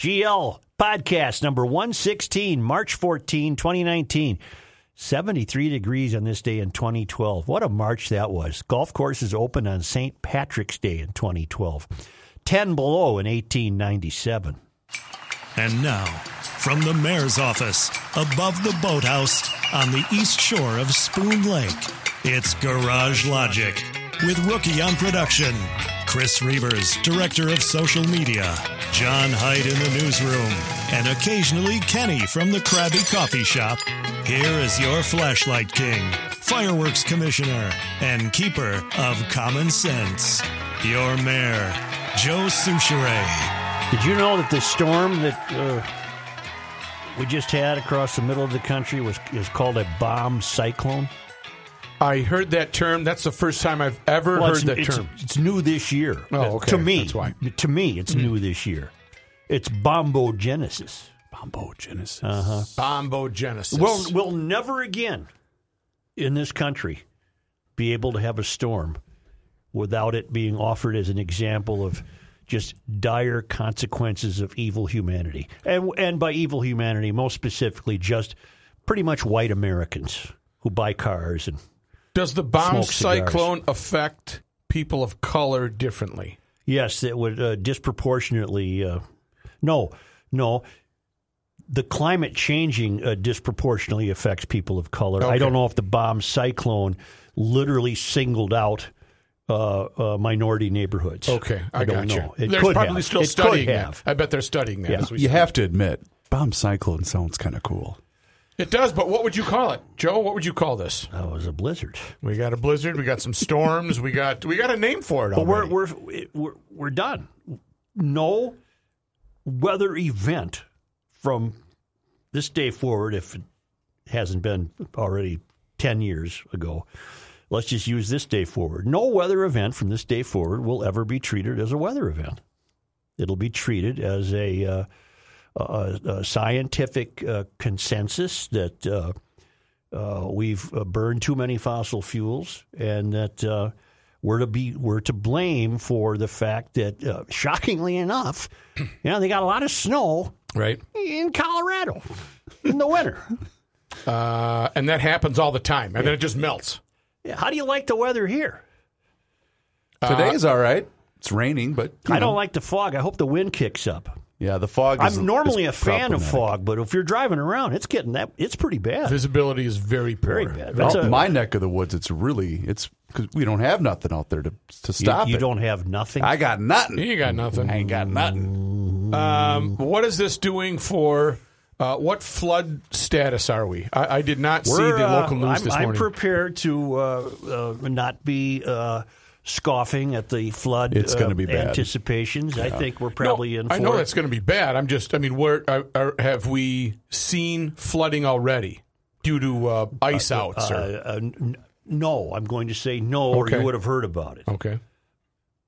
GL podcast number 116, March 14, 2019. 73 degrees on this day in 2012. What a March that was. Golf courses opened on St. Patrick's Day in 2012. 10 below in 1897. And now, from the mayor's office, above the boathouse, on the east shore of Spoon Lake, it's Garage Logic with Rookie on production, Chris Reavers, director of social media, John Hyde in the newsroom, and occasionally Kenny from the Krabby Coffee Shop. Here is your flashlight king, fireworks commissioner, and keeper of common sense, your mayor, Joe Soucheray. Did you know that the storm that uh, we just had across the middle of the country was is called a bomb cyclone? I heard that term. That's the first time I've ever Well, heard that it's, term. It's new this year. Oh, okay. To me, That's why. To me, it's new this year. It's bombogenesis. Bombogenesis. Uh-huh. Bombogenesis. We'll, we'll never again in this country be able to have a storm without it being offered as an example of just dire consequences of evil humanity. And, and by evil humanity, most specifically, just pretty much white Americans who buy cars and Does the bomb cyclone affect people of color differently? Yes, it would uh, disproportionately. Uh, no, no. The climate changing uh, disproportionately affects people of color. I don't know if the bomb cyclone literally singled out uh, uh, minority neighborhoods. Okay, I, don't got know. you. It They're could probably have. still It could studying have. that. I bet they're studying that. Yeah. As we You speak. have to admit, bomb cyclone sounds kind of cool. It does, but what would you call it, Joe? What would you call this? That was a blizzard. We got a blizzard. We got some storms. we got we got a name for it. But we're, we're we're we're done. No weather event from this day forward, if it hasn't been already ten years ago. Let's just use this day forward. No weather event from this day forward will ever be treated as a weather event. It'll be treated as a, uh, a, a scientific uh, consensus that uh, uh, we've uh, burned too many fossil fuels, and that uh, we're to be we're to blame for the fact that, uh, shockingly enough, you know they got a lot of snow right, in Colorado in the winter. uh, and that happens all the time, and then it just melts. How do you like the weather here? Today's all right. It's raining, but you I don't like the fog. I hope the wind kicks up. Yeah, the fog. Is, I'm normally is a fan of fog, but if you're driving around, it's getting that. It's pretty bad. Visibility is very poor. Very bad. Well, That's a- my neck of the woods, it's really it's because we don't have nothing out there to to you, stop you it. don't have nothing. I got nothing. You got nothing. I ain't got nothing. Um, what is this doing for? Uh, what flood status are we? I, I did not see We're, the uh, local news I'm, this I'm prepared to uh, uh, not be uh, scoffing at the flood. It's gonna uh, be bad. anticipations. I think we're probably no, in. For I know it. that's going to be bad. I'm just. I mean, where are, are, have we seen flooding already due to uh, ice outs? Uh, or, uh, n- no, I'm going to say no, or you would have heard about it. okay.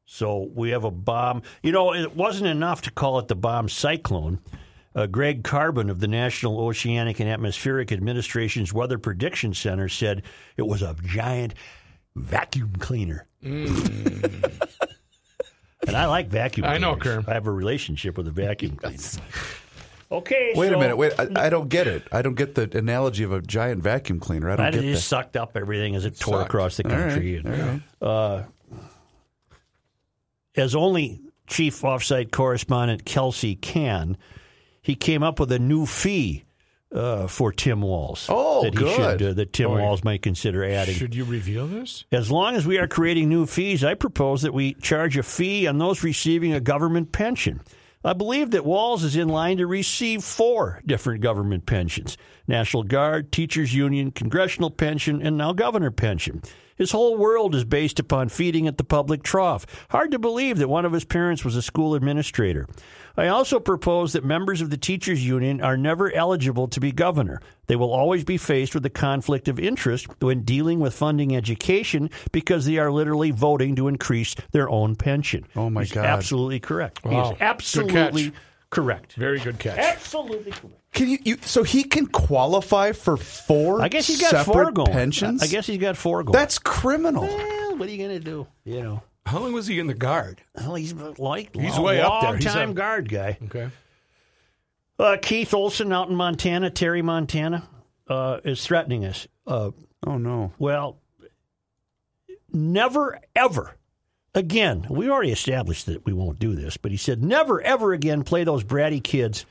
So we have a bomb. You know, it wasn't enough to call it the bomb cyclone. Uh, Greg Carbin of the National Oceanic and Atmospheric Administration's Weather Prediction Center said it was a giant vacuum cleaner. and I like vacuum Mm. I know, cleaners. Kerm. I have a relationship with a vacuum cleaner. Okay, Wait so a minute. Wait, I, I don't get it. I don't get the analogy of a giant vacuum cleaner. I don't I get just that. sucked up everything as it tore Sucked. across the All right, country. all right. uh, as only chief offsite correspondent Kelsey can, he came up with a new fee uh, for Tim Walz. Oh, that he good. should uh, that Tim Boy. Walz might consider adding. Should you reveal this? As long as we are creating new fees, I propose that we charge a fee on those receiving a government pension. I believe that Walz is in line to receive four different government pensions National Guard, Teachers Union, Congressional Pension, and now Governor Pension. His whole world is based upon feeding at the public trough. Hard to believe that one of his parents was a school administrator. I also propose that members of the teachers union are never eligible to be governor. They will always be faced with a conflict of interest when dealing with funding education because they are literally voting to increase their own pension. Oh, my He's God. Absolutely correct. Wow. He's Good absolutely. Correct. Very good catch. Absolutely correct. Can you, you? So he can qualify for four. I guess he's got separate four going. pensions. I guess he's got four going. that's criminal. well, what are you going to do? You know, How long was he in the guard? well, he's like He's long, way up there. long He's time up- guard guy. Okay. Uh, Keith Olson out in Montana, Terry, Montana, uh, is threatening us. Uh, Oh no. well, never, ever again. We already established that we won't do this, but he said never, ever again play those bratty kids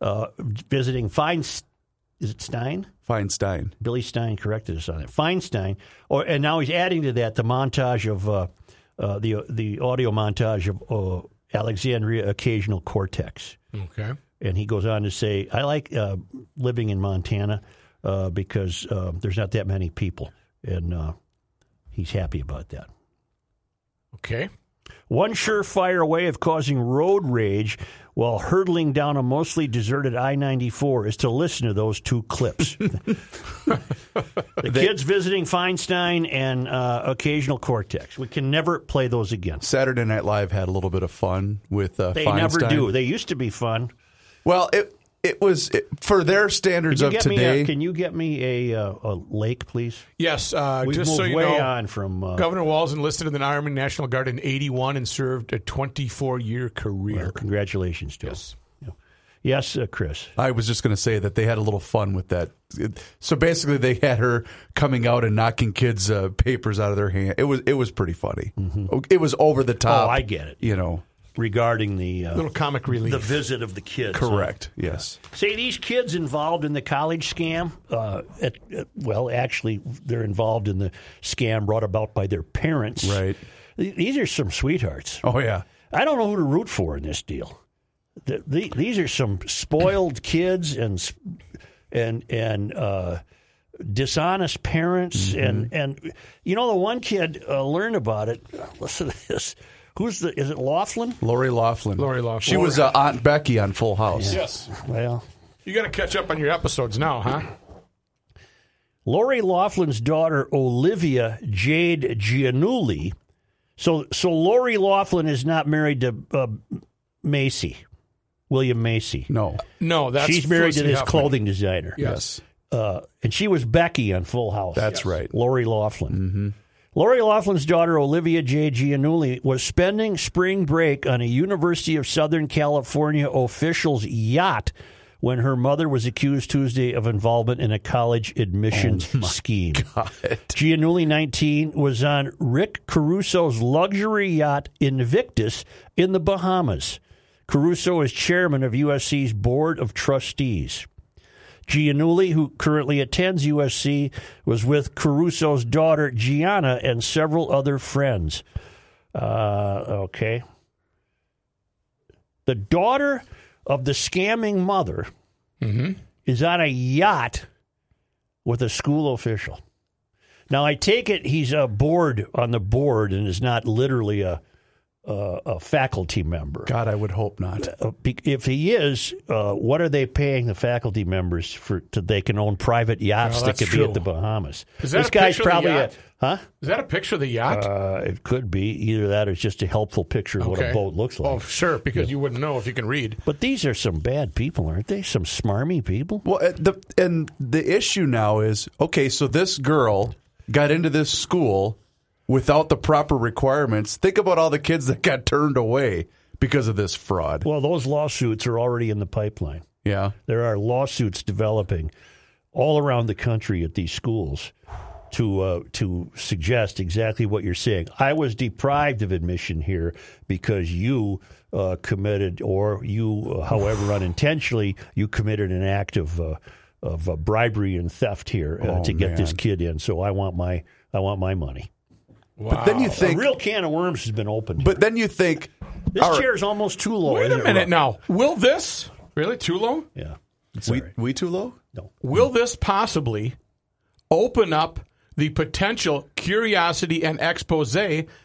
uh, visiting Fine. Is it Stein? Feinstein. Billy Stein corrected us on it. Feinstein, or and now he's adding to that the montage of uh, uh, the the audio montage of uh, Alexandria Occasional Cortex, Okay. and he goes on to say, "I like uh, living in Montana uh, because uh, there's not that many people, and uh, he's happy about that." Okay. One surefire way of causing road rage while hurtling down a mostly deserted I 94 is to listen to those two clips. the kids visiting Feinstein and uh, occasional Cortex. We can never play those again. Saturday Night Live had a little bit of fun with uh, They Feinstein. never do. They used to be fun. Well, it it was it, for their standards Can you, of get me today. a, can you get me a, uh, a lake, please? Yes. Uh, We've just moved so you way know, on from. Uh, Governor Walz enlisted in the Army National Guard in 81 and served a 24 year career. congratulations to Yes. him. Yes, uh, Chris. I was just going to say that they had a little fun with that. So basically, they had her coming out and knocking kids' uh, papers out of their hand. It was it was pretty funny. It was over the top. Mm-hmm. Oh, I get it. You know, Regarding the uh, Little comic relief. the visit of the kids. huh? correct. Yes. Say these kids involved in the college scam. Uh, at, at- well, actually, they're involved in the scam brought about by their parents. Right. These are some sweethearts. Oh yeah. I don't know who to root for in this deal. The, the, these are some spoiled kids and and and uh, dishonest parents and and you know the one kid uh, learned about it. Listen to this. Who's the? Is it Loughlin? Lori Loughlin. Lori Loughlin. She was uh, Aunt Becky on Full House. Yes. Well, You got to catch up on your episodes now, huh? Lori Loughlin's daughter Olivia Jade Giannulli. So so Lori Loughlin is not married to uh, Macy, William Macy. No. No, that's She's married to Felicity this Huffman. clothing designer. Yes. Uh, and she was Becky on Full House. That's right. Lori Loughlin. Lori Loughlin's daughter, Olivia J. Giannulli, was spending spring break on a University of Southern California official's yacht when her mother was accused Tuesday of involvement in a college admissions oh scheme. Giannulli, 19, was on Rick Caruso's luxury yacht Invictus in the Bahamas. Caruso is chairman of USC's Board of Trustees. Giannulli, who currently attends USC, was with Caruso's daughter Gianna and several other friends. Uh, okay. The daughter of the scamming mother is on a yacht with a school official. Now, I take it he's a board on the board and is not literally a a, a faculty member. God, I would hope not. Uh, if he is, uh, what are they paying the faculty members for? To, they can own private yachts Well, that that's could be at the Bahamas. Is that this a guy's picture of the probably a yacht? huh? Is that a picture of the yacht? Uh, it could be either that or it's just a helpful picture of what a boat looks like. Oh, sure, because you wouldn't know if you can read. But these are some bad people, aren't they? Some smarmy people. Well, uh, the and the issue now is okay. So this girl got into this school without the proper requirements. Think about all the kids that got turned away because of this fraud. Well, those lawsuits are already in the pipeline. Yeah. There are lawsuits developing all around the country at these schools to uh, to suggest exactly what you're saying. I was deprived of admission here because you uh, committed, or you, uh, however unintentionally, you committed an act of uh, of uh, bribery and theft here uh, Oh, to get this kid in. So I want my I want my money. But then you think A think, real can of worms has been opened. but then you think, this all right, chair is almost too low. Wait a minute now. Will this really too low? Yeah, it's we we too low? No. Will this possibly open up the potential curiosity and expose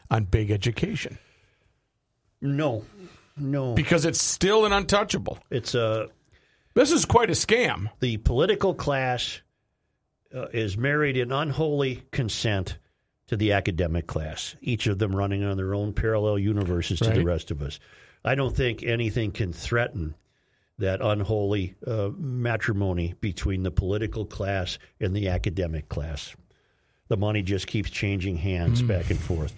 on big education? no, no. Because it's still an untouchable. It's a This is quite a scam. the political class uh, is married in unholy consent to the academic class, each of them running on their own parallel universes to the rest of us. I don't think anything can threaten that unholy uh, matrimony between the political class and the academic class. The money just keeps changing hands back and forth.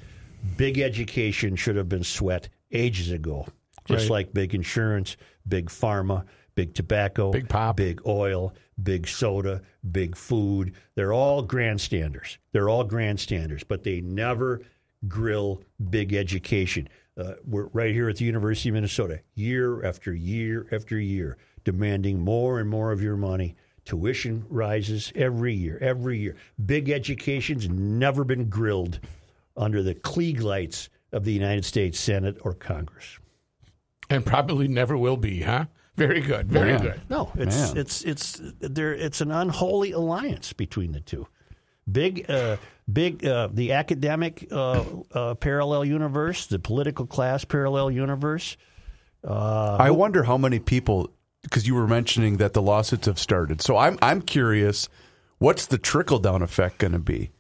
Big education should have been sweat ages ago, just Right. like big insurance, big pharma, big tobacco, Big pop. big oil, big soda, big food. They're all grandstanders. They're all grandstanders, but they never grill big education. Uh, we're right here at the University of Minnesota, year after year after year, demanding more and more of your money. Tuition rises every year, every year. Big education's never been grilled under the Klieg lights of the United States Senate or Congress. And probably never will be, huh? Very good. Very Man. good. No, it's Man. it's it's there. It's an unholy alliance between the two. Big, uh, big. Uh, the academic uh, uh, parallel universe, the political class parallel universe. I wonder how many people because you were mentioning that the lawsuits have started. So I'm I'm curious, what's the trickle down effect going to be?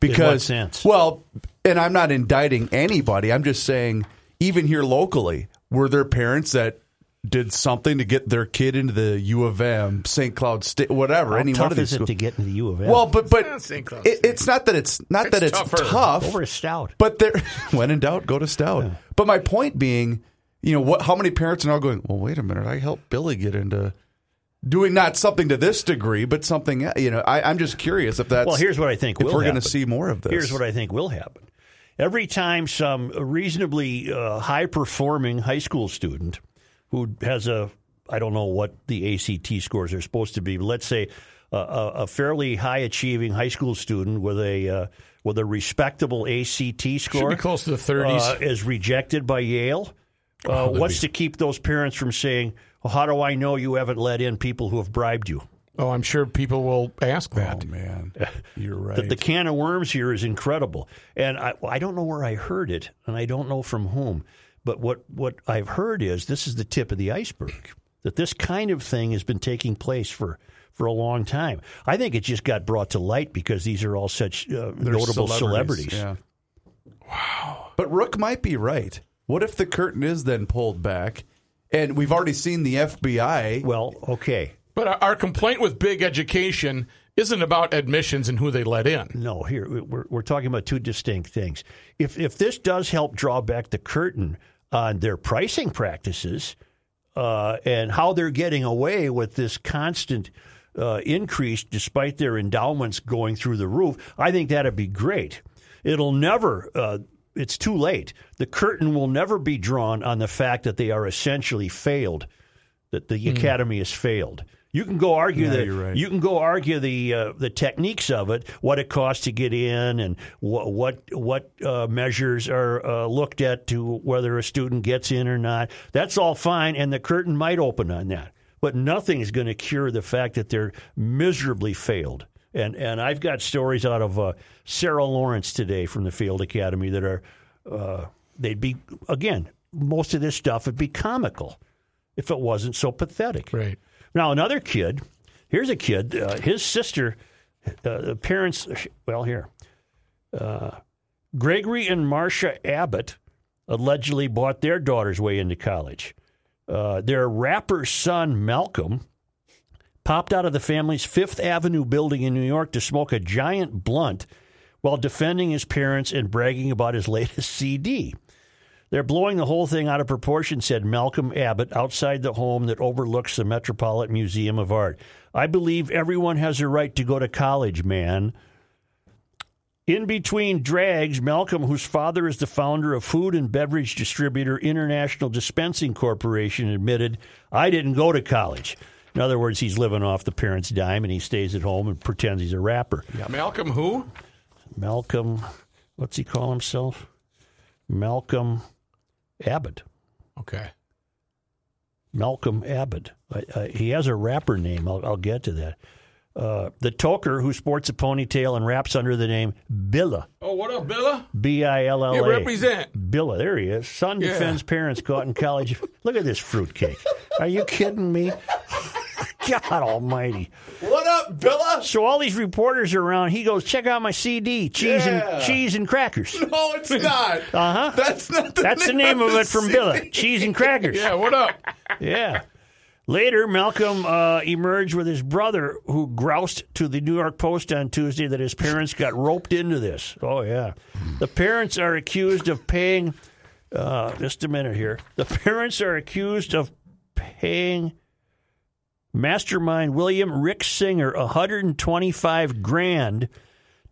Because sense? well, and I'm not indicting anybody. I'm just saying, even here locally, were there parents that did something to get their kid into the U of M, St. Cloud State, whatever, How any tough one of these is it schools? to get into the U of M? Well, but but Yeah, St. Cloud it, it's not that it's not that It's it's tougher. tough. over a stout. But there, when in doubt, go to Stout. But my point being, you know, what? How many parents are now going? Well, wait a minute. I helped Billy get into doing not something to this degree, but something. You know, I, I'm just curious if that's. Well, here's what I think if will we're going to see more of this. Here's what I think will happen. Every time some reasonably uh, high performing high school student who has a, I don't know what the ACT scores are supposed to be, but let's say a, a, fairly high achieving high school student with a uh, with a respectable ACT Should score be close to the 30s. uh, is rejected by Yale. Uh, what's to keep those parents from saying, well, "How do I know you haven't let in people who have bribed you?" oh, I'm sure people will ask that. Oh man, you're right. The, the can of worms here is incredible, and I, I don't know where I heard it, and I don't know from whom. But what what I've heard is this is the tip of the iceberg. That this kind of thing has been taking place for for a long time. I think it just got brought to light because these are all such uh, notable celebrities. Yeah. Wow. But Rook might be right. What if the curtain is then pulled back, and we've already seen the FBI? Well, okay, But our- our complaint with big education isn't about admissions and who they let in. No, here we're we're talking about two distinct things. If if this does help draw back the curtain on their pricing practices uh, and how they're getting away with this constant uh, increase despite their endowments going through the roof, I think that'd be great. It'll never. Uh, it's too late. The curtain will never be drawn on the fact that they are essentially failed, that the academy has failed. You can go argue Yeah, that you're right. you can go argue the uh, the techniques of it, what it costs to get in, and what what what uh, measures are uh, looked at to whether a student gets in or not. That's all fine, and the curtain might open on that. But nothing is going to cure the fact that they're miserably failed. And and I've got stories out of uh, Sarah Lawrence today from the Field Academy that are uh, they'd be again most of this stuff would be comical if it wasn't so pathetic. Right. Now, another kid, here's a kid, uh, his sister, uh, parents, well, here, uh, Gregory and Marcia Abbott allegedly bought their daughter's way into college. Uh, their rapper son, Malcolm, popped out of the family's Fifth Avenue building in New York to smoke a giant blunt while defending his parents and bragging about his latest CD. They're blowing the whole thing out of proportion, said Malcolm Abbott outside the home that overlooks the Metropolitan Museum of Art. I believe everyone has a right to go to college, man. In between drags, Malcolm, whose father is the founder of food and beverage distributor International Dispensing Corporation, admitted, I didn't go to college. In other words, he's living off the parents' dime and he stays at home and pretends he's a rapper. Yeah. Malcolm who? Malcolm, what's he call himself? Malcolm Abbott. Okay. Malcolm Abbott. I, I, he has a rapper name. I'll, I'll get to that. Uh, the toker who sports a ponytail and raps under the name Billa. Oh, what up, Billa? B I L L A. Represent. Billa. There he is. Son Yeah. defends parents caught in college. Look at this fruitcake. Are you kidding me? God Almighty. What up, Billa? So all these reporters are around. He goes, check out my CD, cheese Yeah. and cheese and crackers. No, it's not. Uh huh. That's not the That's the name of it from CD. Billa. Cheese and crackers. Yeah, what up? Yeah. Later, Malcolm uh, emerged with his brother, who groused to the New York Post on Tuesday that his parents got roped into this. Oh, yeah. The parents are accused of paying. Uh, just a minute here. The parents are accused of paying Mastermind William Rick Singer 125 grand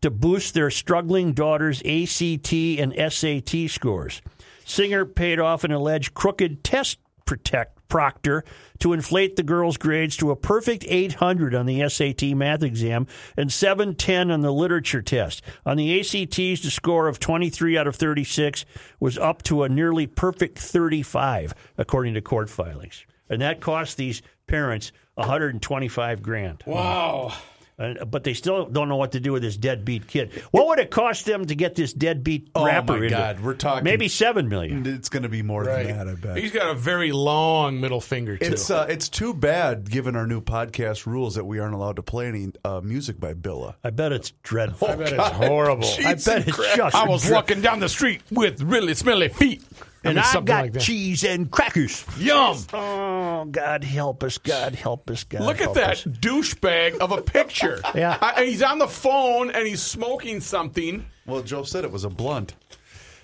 to boost their struggling daughter's ACT and SAT scores. Singer paid off an alleged crooked test protect proctor to inflate the girl's grades to a perfect 800 on the SAT math exam and 710 on the literature test. On the ACTs, the score of 23 out of 36 was up to a nearly perfect 35, according to court filings. And that cost these parents 125 grand. Wow. Uh, but they still don't know what to do with this deadbeat kid. What would it cost them to get this deadbeat Oh, rapper my into? God, we're talking- maybe seven million. It's going to be more Right. than that, I bet. He's got a very long middle finger too. It's uh, it's too bad, given our new podcast rules, that we aren't allowed to play any uh, music by Billa. I bet it's dreadful. I bet it's horrible. I bet it's just. I was dreadful. walking down the street with really smelly feet. I and mean, I something got like cheese and crackers. Yum. Oh, God help us! God help us! God Look at that us. douchebag of a picture. Yeah. I- he's on the phone and he's smoking something. Well, Joe said it was a blunt.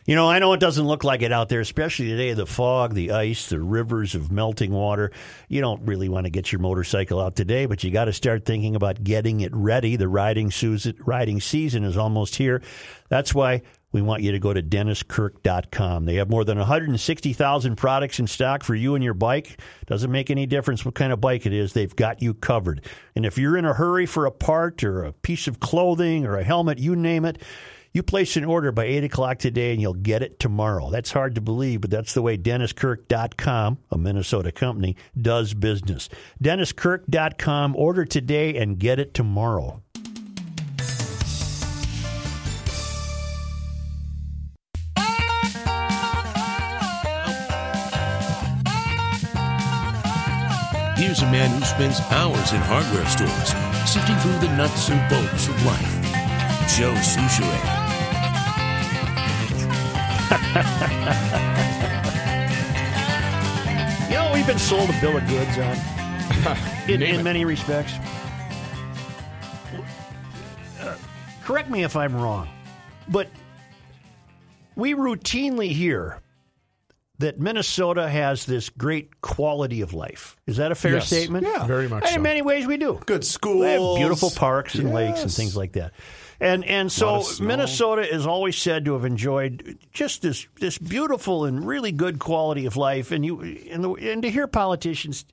You know, I know it doesn't look like it out there, especially today. The fog, the ice, the rivers of melting water. You don't really want to get your motorcycle out today, but you got to start thinking about getting it ready. The riding season, riding season is almost here. That's why we want you to go to DennisKirk.com. They have more than 160,000 products in stock for you and your bike. Doesn't make any difference what kind of bike it is, they've got you covered. And if you're in a hurry for a part or a piece of clothing or a helmet, you name it, you place an order by 8 o'clock today and you'll get it tomorrow. That's hard to believe, but that's the way DennisKirk.com, a Minnesota company, does business. DennisKirk.com, order today and get it tomorrow. A man who spends hours in hardware stores, sifting through the nuts and bolts of life. Joe Soucheray. You know, we've been sold a bill of goods on in, in many respects. Uh, correct me if I'm wrong, but we routinely hear that Minnesota has this great quality of life. Is that a fair Yes. statement? Yeah. Very much And in many ways, we do. Good schools, We have beautiful parks and lakes and things like that. And and so Lot of snow. Minnesota is always said to have enjoyed just this this beautiful and really good quality of life. And you and, the, and to hear politicians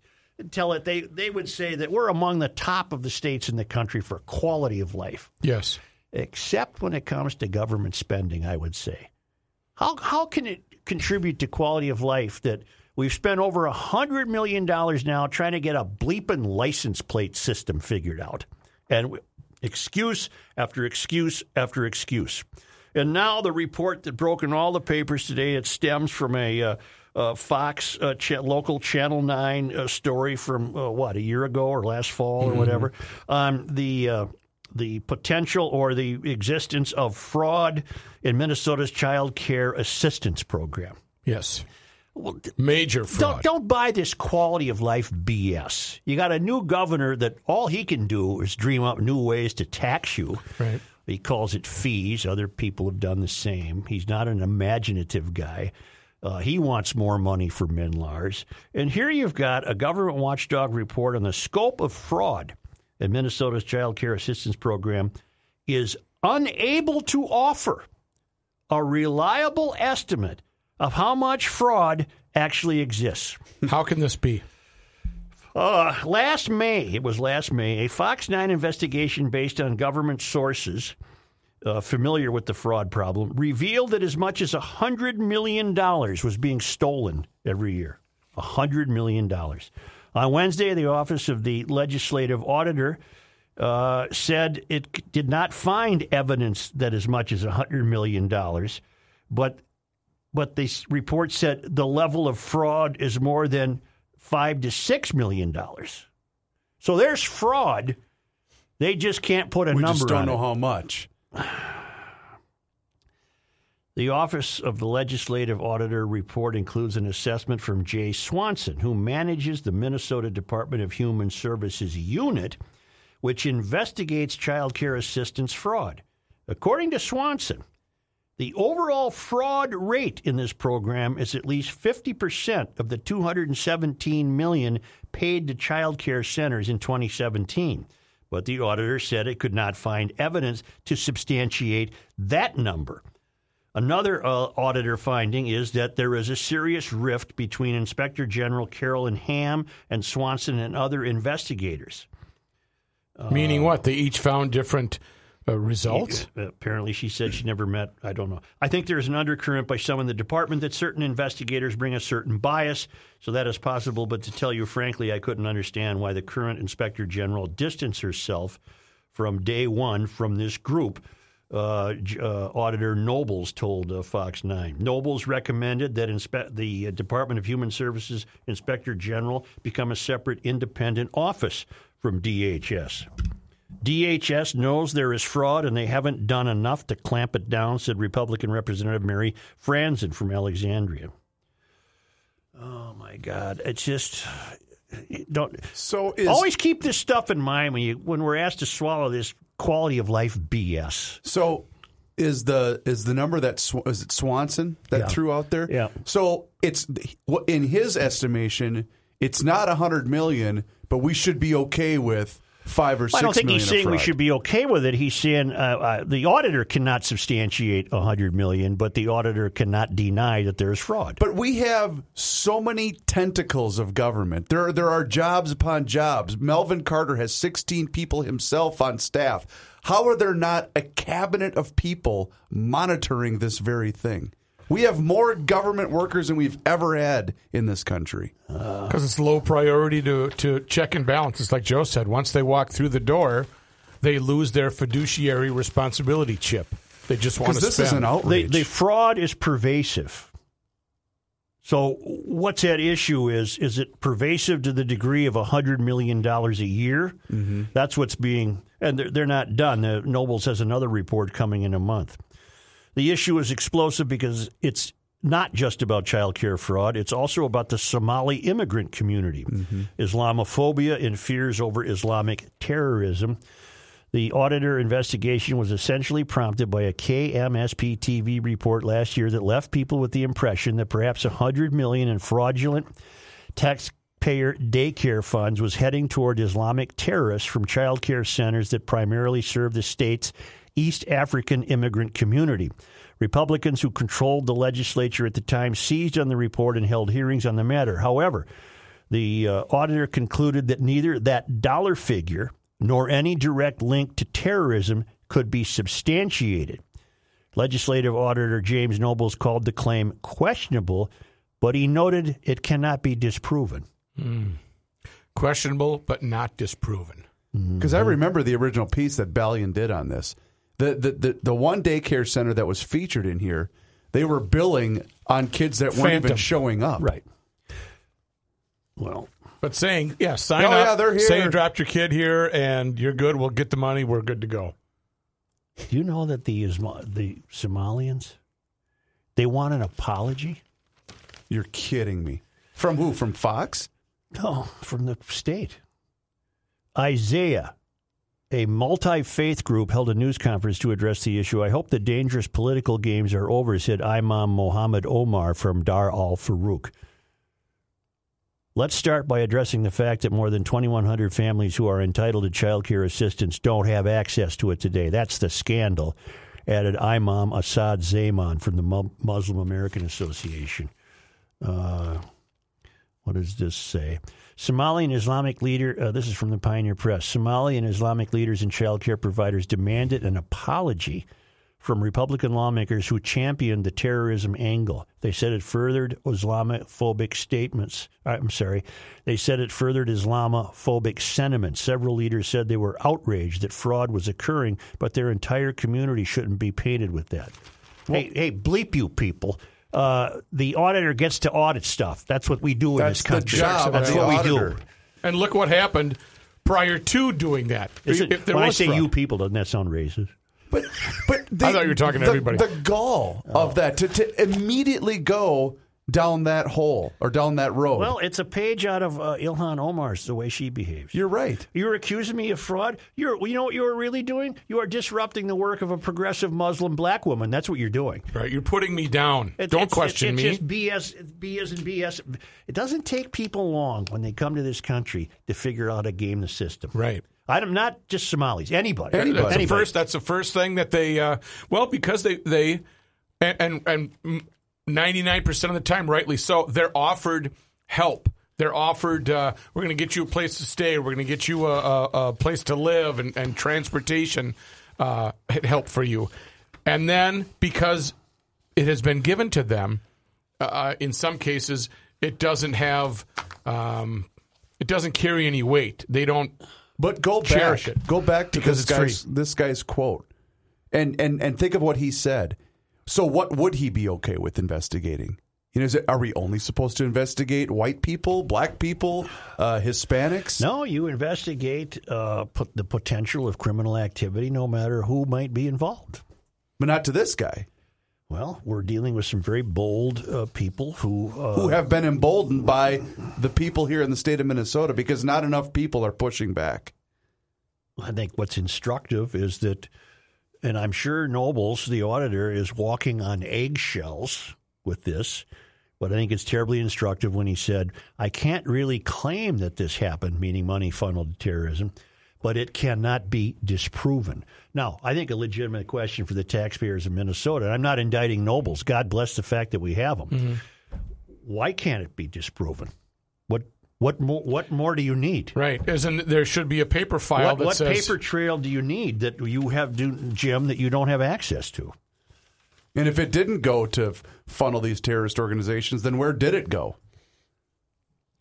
tell it, they they would say that we're among the top of the states in the country for quality of life, Yes. except when it comes to government spending. I would say, how how can it contribute to quality of life that we've spent over a hundred million dollars now trying to get a bleeping license plate system figured out, and we- excuse after excuse after excuse, and now the report that broke in all the papers today it stems from a. Uh, uh, Fox uh, cha- local Channel Nine uh, story from uh, what a year ago or last fall or whatever on the uh, the potential or the existence of fraud in Minnesota's child care assistance program. Yes. Well, Major fraud. don't don't buy this quality of life BS. You got a new governor that all he can do is dream up new ways to tax you. Right. He calls it fees. Other people have done the same. He's not an imaginative guy. Uh, he wants more money for MNLARS. And here you've got a government watchdog report on the scope of fraud in Minnesota's child care assistance program is unable to offer a reliable estimate of how much fraud actually exists. How can this be? Uh, last May, it was last May, a Fox 9 investigation based on government sources uh, familiar with the fraud problem revealed that as much as $100 million was being stolen every year. $100 million. On Wednesday, the Office of the Legislative Auditor uh, said it did not find evidence that as much as $100 million, but but the report said the level of fraud is more than five to six million dollars. So there's fraud. They just can't put a We number just don't on know it. how much. The Office of the Legislative Auditor report includes an assessment from Jay Swanson, who manages the Minnesota Department of Human Services unit, which investigates child care assistance fraud. According to Swanson, The overall fraud rate in this program is at least 50% of the 217 million paid to child care centers in 2017. But the auditor said it could not find evidence to substantiate that number. Another uh, auditor finding is that there is a serious rift between Inspector General Carolyn Ham and Swanson and other investigators. Meaning what? They each found different uh, results? Apparently, she said she never met. I don't know. I think there's an undercurrent by some in the department that certain investigators bring a certain bias, so that is possible. But to tell you frankly, I couldn't understand why the current inspector general distanced herself from day one from this group. Uh, uh, Auditor Nobles told uh, Fox 9. Nobles recommended that inspe- the uh, Department of Human Services Inspector General become a separate independent office from DHS. DHS knows there is fraud and they haven't done enough to clamp it down, said Republican Representative Mary Franson from Alexandria. Oh my God! It's just don't So is always keep this stuff in mind when you when we're asked to swallow this quality of life BS. So is the is the number that Sw- is it Swanson that Yeah. threw out there? Yeah. So it's in his estimation, it's not a hundred million, but we should be okay with five or six I don't think he's saying we should be okay with it. He's saying uh, uh, the auditor cannot substantiate a hundred million, but the auditor cannot deny that there's fraud. But we have so many tentacles of government. There, there are jobs upon jobs. Melvin Carter has 16 people himself on staff. How are there not a cabinet of people monitoring this very thing? We have more government workers than we've ever had in this country. Because it's low priority to, to check and balance. It's like Joe said. Once they walk through the door, they lose their fiduciary responsibility chip. They just want to Because this spend. is an the, outrage. the fraud is pervasive. So what's at issue is is it pervasive to the degree of hundred million dollars a year? Mm-hmm. That's what's being, and they're, they're not done. The Nobles has another report coming in a month. The issue is explosive because it's not just about child care fraud. It's also about the Somali immigrant community, mm-hmm. Islamophobia, and fears over Islamic terrorism. The auditor investigation was essentially prompted by a KMSP TV report last year that left people with the impression that perhaps 100 million in fraudulent taxpayer daycare funds was heading toward Islamic terrorists from child care centers that primarily serve the state's East African immigrant community. Republicans who controlled the legislature at the time seized on the report and held hearings on the matter. However, the uh, auditor concluded that neither that dollar figure nor any direct link to terrorism could be substantiated. Legislative Auditor James Nobles called the claim questionable, but he noted it cannot be disproven. Questionable, but not disproven. Because I remember the original piece that Baillon did on this. The, the, the, the one daycare center that was featured in here, they were billing on kids that weren't even showing up. Right. Well, But saying, yeah, sign Oh, up. yeah, they're here. Say you dropped your kid here and you're good. We'll get the money. We're good to go. do you know that the Isma- the Somalians they want an apology? You're kidding me. From who? From Fox? No, from the state. Isaiah, a multi faith group, held a news conference to address the issue. I hope the dangerous political games are over, said Imam Mohammed Omar from Dar al Farooq. Let's start by addressing the fact that more than 2,100 families who are entitled to child care assistance don't have access to it today. That's the scandal, added Imam Asad Zaman from the Muslim American Association. Uh, what does this say? Somali and Islamic leader, uh, this is from the Pioneer Press. Somali and Islamic leaders and child care providers demanded an apology from Republican lawmakers who championed the terrorism angle. They said it furthered Islamophobic statements. uh, I'm sorry. They said it furthered Islamophobic sentiments. Several leaders said they were outraged that fraud was occurring, but their entire community shouldn't be painted with that. hey, hey, bleep you people. Uh, the auditor gets to audit stuff. That's what we do in That's this the country. job That's of the what we do. And look what happened prior to doing that. Is it- there when I say fraud. you people, doesn't that sound racist? But but the, I thought you were talking to the- everybody. The gall of that to, to immediately go down that hole or down that road. Well, it's a page out of uh, Ilhan Omar's The Way She Behaves. You're right. You're accusing me of fraud. You're, you know what you are really doing? You are disrupting the work of a progressive Muslim black woman. That's what you're doing. Right. You're putting me down. Don't it's, question it's, it's me. It's just BS, BS, and BS. It doesn't take people long when they come to this country to figure out a game the system. Right. I'm not just Somalis. Anybody. Anybody. That's anybody. The first. That's the first thing that they. Uh, well, because they they and, and and, 99% of the time, rightly so, they're offered help. They're offered, uh, we're going to get you a place to stay, we're going to get you a, a, a, place to live and, and transportation uh, help for you. And then because it has been given to them, uh, uh, in some cases, it doesn't have, um, it doesn't carry any weight. They don't. But go back, it. go back to because this guy's free. this guy's quote, and and and think of what he said. So, what would he be okay with investigating? You know, is it, are we only supposed to investigate white people, black people, uh, Hispanics? No, you investigate uh, put the potential of criminal activity, no matter who might be involved. but not to this guy Well, we're dealing with some very bold uh, people who, uh, who have been emboldened by the people here in the state of Minnesota because not enough people are pushing back. I think what's instructive is that, and I'm sure Nobles, the auditor, is walking on eggshells with this. But I think it's terribly instructive when he said, I can't really claim that this happened, meaning money funneled to terrorism, but it cannot be disproven. Now, I think a legitimate question for the taxpayers of Minnesota, and I'm not indicting Nobles, God bless the fact that we have them. Mm-hmm. Why can't it be disproven? What, what, more, what more do you need? Right. As in, there should be a paper file What, that what says. paper trail do you need that you have, do, Jim, that you don't have access to? And if it didn't go to funnel these terrorist organizations, then where did it go?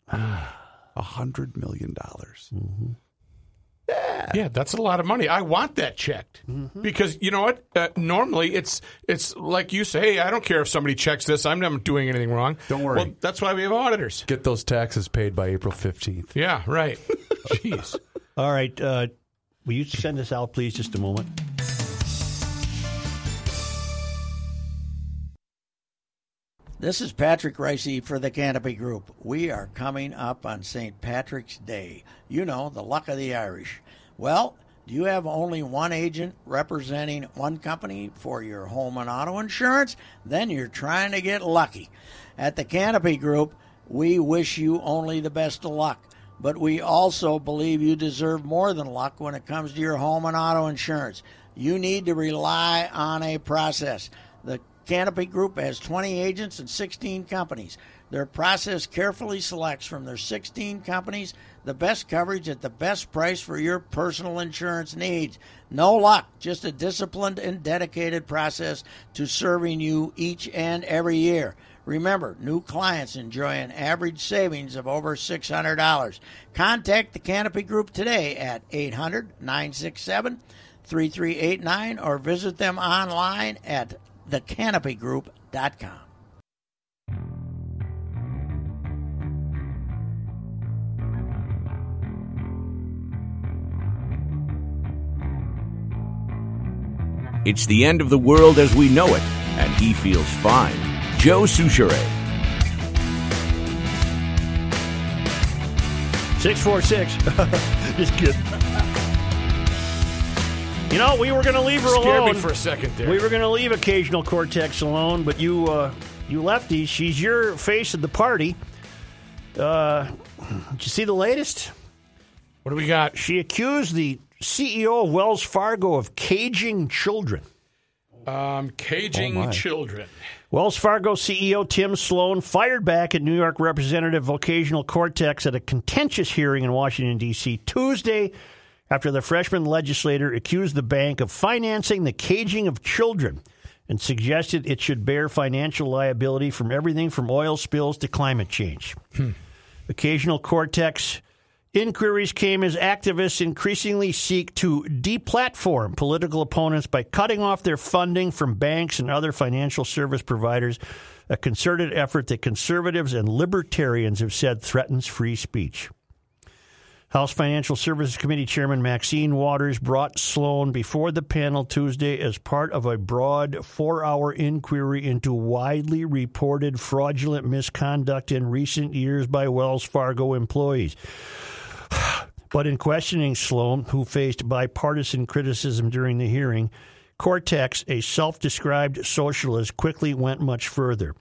A hundred million dollars. Mm-hmm. Yeah, yeah, that's a lot of money. I want that checked Mm-hmm. because you know what? Uh, normally, it's it's like you say, "Hey, I don't care if somebody checks this. I'm not doing anything wrong." Don't worry. Well, that's why we have auditors. Get those taxes paid by April fifteenth. Yeah, right. Jeez. All right. Uh, will you send this out, please, just a moment? This is Patrick Ricey for the Canopy Group. We are coming up on St. Patrick's Day. You know, the luck of the Irish. Well, do you have only one agent representing one company for your home and auto insurance? Then you're trying to get lucky. At the Canopy Group, we wish you only the best of luck, but we also believe you deserve more than luck when it comes to your home and auto insurance. You need to rely on a process. The Canopy Group has 20 agents and 16 companies. Their process carefully selects from their 16 companies the best coverage at the best price for your personal insurance needs. No luck, just a disciplined and dedicated process to serving you each and every year. Remember, new clients enjoy an average savings of over $600. Contact the Canopy Group today at 800 967 3389 or visit them online at thecanopygroup.com. It's the end of the world as we know it, and he feels fine. Joe Soucheray. 646. just kidding. You know, we were going to leave her Scared alone. me for a second there. We were going to leave occasional Cortex alone, but you uh, you lefties, she's your face of the party. Uh, did you see the latest? what do we got? She accused the CEO of Wells Fargo of caging children. Um, caging Oh, my. children. Wells Fargo CEO Tim Sloan fired back at New York Representative Vocational Cortex at a contentious hearing in Washington, D.C. Tuesday after the freshman legislator accused the bank of financing the caging of children and suggested it should bear financial liability from everything from oil spills to climate change. Occasional Cortex inquiries came as activists increasingly seek to deplatform political opponents by cutting off their funding from banks and other financial service providers, a concerted effort that conservatives and libertarians have said threatens free speech. House Financial Services Committee Chairman Maxine Waters brought Sloan before the panel Tuesday as part of a broad four hour inquiry into widely reported fraudulent misconduct in recent years by Wells Fargo employees. But in questioning Sloan, who faced bipartisan criticism during the hearing, Cortex, a self described socialist, quickly went much further.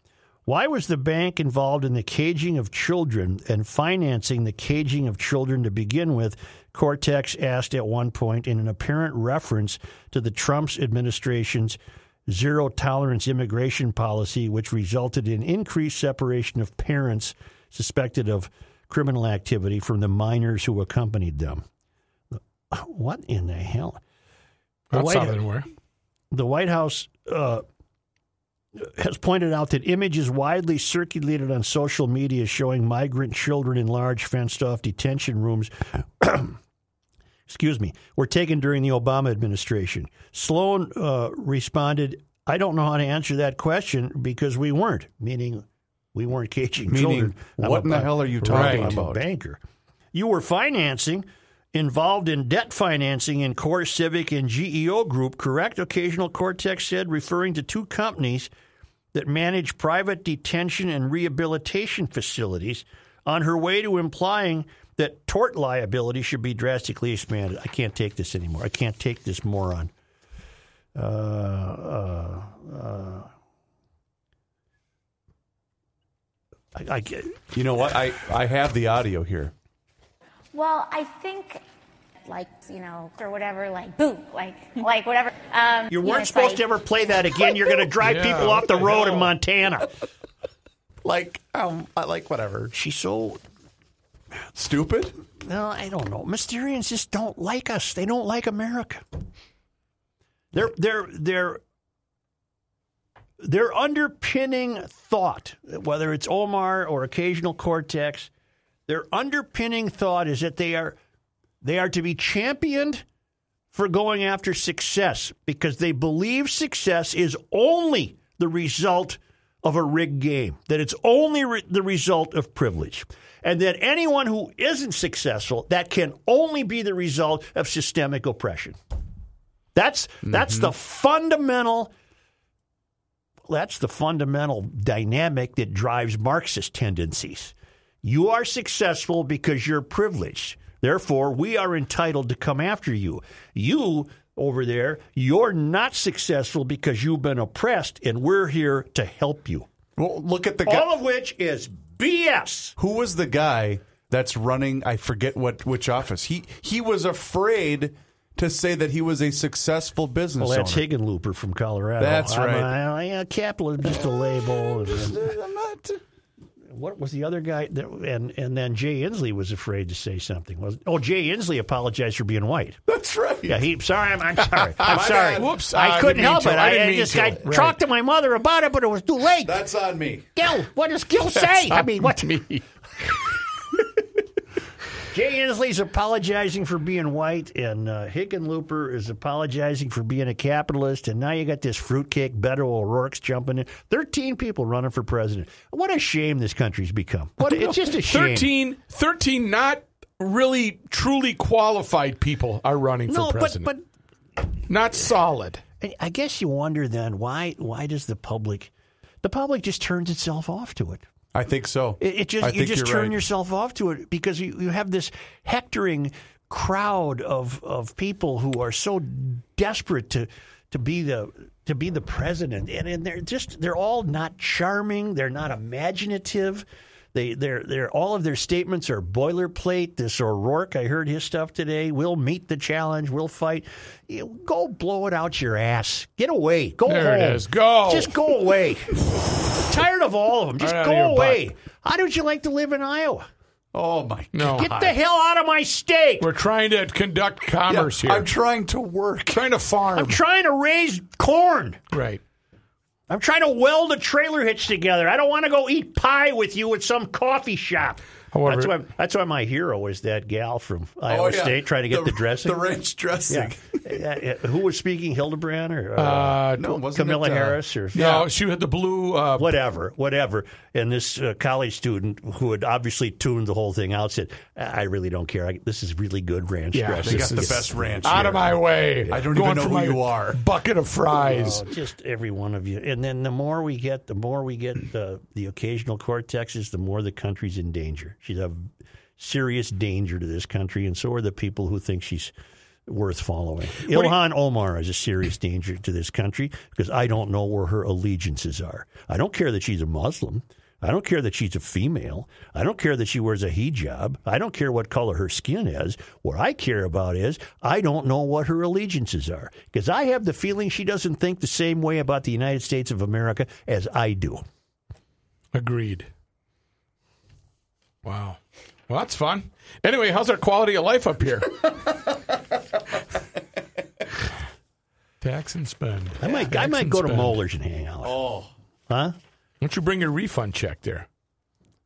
Why was the bank involved in the caging of children and financing the caging of children to begin with? Cortex asked at one point in an apparent reference to the Trump's administration's zero tolerance immigration policy, which resulted in increased separation of parents suspected of criminal activity from the minors who accompanied them. What in the hell? The That's White- how they were. the White House uh, has pointed out that images widely circulated on social media showing migrant children in large fenced off detention rooms. excuse me, were taken during the Obama administration. Sloan uh, responded, I don't know how to answer that question because we weren't, meaning we weren't caging Meaning, children. I'm what a- in the hell are you talking I'm a about? banker. You were financing, involved in debt financing in Core Civic and GEO Group, correct? Occasional Cortex said, referring to two companies that manage private detention and rehabilitation facilities, on her way to implying that tort liability should be drastically expanded. I can't take this anymore. I can't take this moron. Uh, uh, uh, I, I. You know what? I, I have the audio here. Well, I think like you know or whatever, like boo, like like whatever. Um, You weren't it's supposed like- to ever play that again. You're going to drive Yeah, people off the road in? Montana. Like, um, I like whatever. She's so Stupid? no, I don't know. Mysterians just don't like us. They don't like America. They're they're they're their underpinning thought, whether it's Omar or occasional Cortex, their underpinning thought is that they are they are to be championed for going after success because they believe success is only the result of a rigged game, that it's only re- the result of privilege, and that anyone who isn't successful, that can only be the result of systemic oppression. That's that's the mm-hmm. fundamental that's the fundamental dynamic that drives Marxist tendencies. You are successful because you're privileged. Therefore, we are entitled to come after you. You over there, you're not successful because you've been oppressed, and we're here to help you. Well, look at the guy. All of which is BS. Who was the guy that's running? I forget what which office. He he was afraid to say that he was a successful business Well, that's owner. From Colorado. That's I'm right. a- yeah, capitalism just a label. I'm not- what was the other guy? That, and and then Jay Inslee was afraid to say something. Was oh Jay Inslee apologized for being white. That's right. Yeah, he. Sorry, I'm, I'm sorry. I'm sorry. bad. Whoops, I I couldn't help it. I I, I just. I Right. talked to my mother about it, but it was too late. That's on me. Gil, what does Gil say? I mean, what? me? Jay Inslee's apologizing for being white, and uh, Hickenlooper is apologizing for being a capitalist, and now you got this fruitcake Beto O'Rourke's jumping in. Thirteen people running for president. What a shame this country's become. What it's just a shame. 13, 13 not really truly qualified people are running no, for but president. but not solid. I guess you wonder then why why does the public the public just turns itself off to it. I think so. It, it just I you just turn right. yourself off to it because you, you have this hectoring crowd of of people who are so desperate to to be the to be the president and, and they're just they're all not charming they're not imaginative they they're they're all of their statements are boilerplate this O'Rourke I heard his stuff today we'll meet the challenge we'll fight You- go blow it out your ass get away go There home. is. Go. just go away tired of all of them just Right go away butt. how would you like to live in Iowa Oh my No. Get the hell out of my state. We're trying to conduct commerce Yeah, here. I'm trying to work. I'm trying to farm. I'm trying to raise corn. right. I'm trying to weld a trailer hitch together. I don't want to go eat pie with you at some coffee shop. However, That's why, that's why my hero is that gal from Iowa State trying to get the, dressing. Oh, The ranch dressing. Yeah. Yeah, yeah. Who was speaking? Hildebrand or uh, uh, No, wasn't Kamala it, uh, Harris or no, she had the blue. Uh, whatever, whatever. And this uh, college student who had obviously tuned the whole thing out said, "I really don't care. I, this is really good ranch Yeah, dressing." They got the best ranch. out here. of my way! I don't Going even know who you are. Bucket of fries. Oh, just every one of you. And then the more we get, the more we get the occasional cortexes, the more the country's in danger. She's a serious danger to this country, and so are the people who think she's worth following. Ilhan Omar is a serious danger to this country because I don't know where her allegiances are. I don't care that she's a Muslim. I don't care that she's a female. I don't care that she wears a hijab. I don't care what color her skin is. What I care about is I don't know what her allegiances are because I have the feeling she doesn't think the same way about the United States of America as I do. Agreed. Wow. Well, that's fun. Anyway, how's our quality of life up here? Tax and spend. I might, I might and go to spend. Moeller's and hang out. Oh, huh? Why don't you bring your refund check there?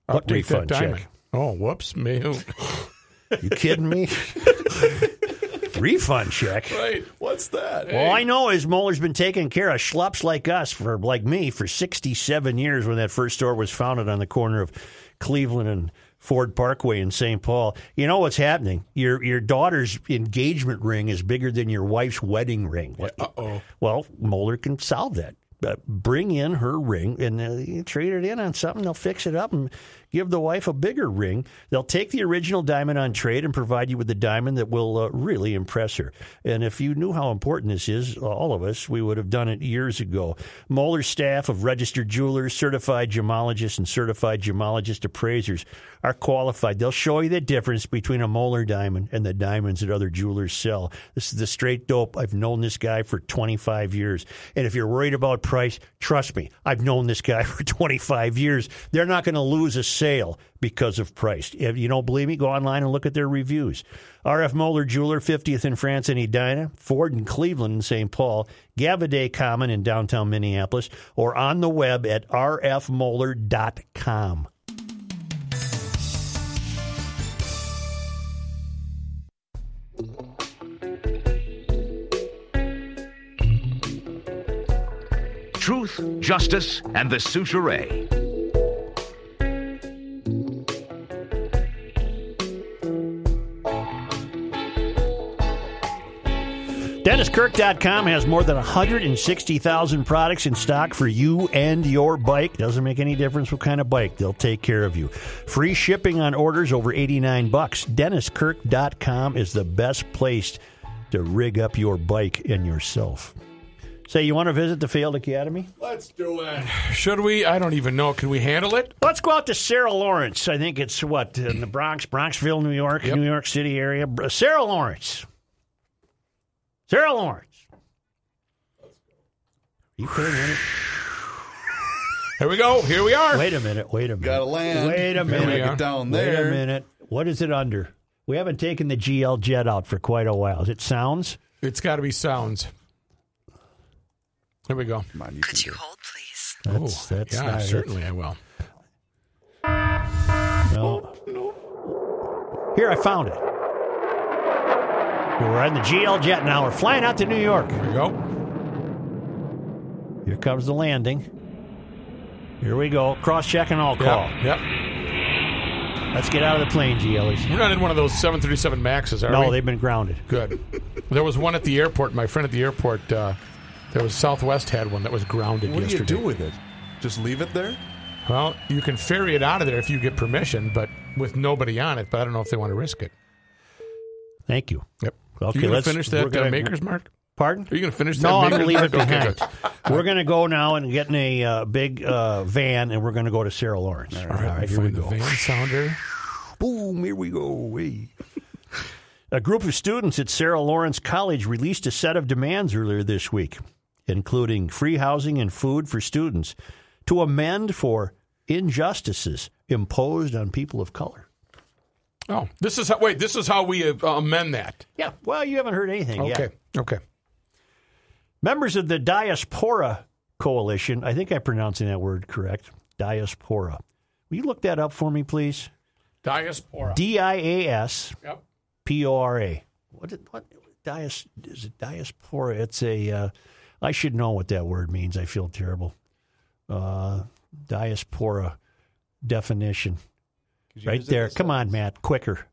What Update that refund diamond. check? Oh, whoops. May- You kidding me? Refund check. Right. What's that? All I know is Moeller's been taking care of schlups like us for like me for 67 years when that first store was founded on the corner of Cleveland and Ford Parkway in St. Paul. You know what's happening? Your your daughter's engagement ring is bigger than your wife's wedding ring. Uh-oh. Well, Moeller can solve that. Uh, bring in her ring and uh, trade it in on something. They'll fix it up and give the wife a bigger ring. They'll take the original diamond on trade and provide you with the diamond that will uh, really impress her. And if you knew how important this is, all of us, we would have done it years ago. Moeller's staff of registered jewelers, certified gemologists, and certified gemologist appraisers are qualified. They'll show you the difference between a Moeller diamond and the diamonds that other jewelers sell. This is the straight dope. I've known this guy for 25 years. And if you're worried about price, trust me, I've known this guy for 25 years. They're not going to lose a sale because of price. If you don't believe me, go online and look at their reviews. RF Moeller Jeweler, 50th in France and Edina, Ford in Cleveland and St. Paul, Gaviidae Common in downtown Minneapolis, or on the web at rfmoeller.com. Truth, justice, and the Soucheray. DennisKirk.com has more than 160,000 products in stock for you and your bike. Doesn't make any difference what kind of bike, they'll take care of you. Free shipping on orders over 89 bucks. DennisKirk.com is the best place to rig up your bike and yourself. Say, you want to visit the Failed Academy? Let's do it. Should we? I don't even know. Can we handle it? Let's go out to Sarah Lawrence. I think it's what in the Bronx, Bronxville, New York, Yep. New York City area. Sarah Lawrence. Sarah Lawrence. You put in it. Here we go. Here we are. Wait a minute. Wait a minute. You gotta land. Wait a minute. Get down Wait a minute. What is it under? We haven't taken the GL jet out for quite a while. Is it sounds? It's got to be sounds. Here we go. Come on, you Could you do hold, please? That's, Oh, that's yeah, not it. certainly I will. No. Here, I found it. We're on the GL jet now. We're flying out to New York. Here we go. Here comes the landing. Here we go. Cross check and all call. Yep. Yep. Let's get out of the plane, GLers. We're not in one of those 737 Maxes, are we? No, they've been grounded. Good. There was one at the airport. My friend at the airport, uh, there was Southwest had one that was grounded yesterday. What do you do with it? Just leave it there? Well, you can ferry it out of there if you get permission, but with nobody on it. But I don't know if they want to risk it. Thank you. Yep. Okay, you going let's- to finish that gonna- uh, Maker's Mark? Pardon? Are you going to finish that No, I'm going to leave it? Behind. We're going to go now and get in a uh, big uh, van, and we're going to go to Sarah Lawrence. All right, here we Find the go. van sounder. Boom, here we go. Hey. A group of students at Sarah Lawrence College released a set of demands earlier this week, including free housing and food for students, to amend for injustices imposed on people of color. Oh, this is how. Wait, this is how we uh, amend that. Yeah, well, you haven't heard anything Okay. yet. Okay. Members of the Diaspora Coalition, I think I'm pronouncing that word correct. Diaspora. Will you look that up for me, please? Diaspora. D I A S yep. P O R A. What what dias is it diaspora? It's a uh, I should know what that word means. I feel terrible. Uh, diaspora definition. Right there. Come on, Matt. Quicker.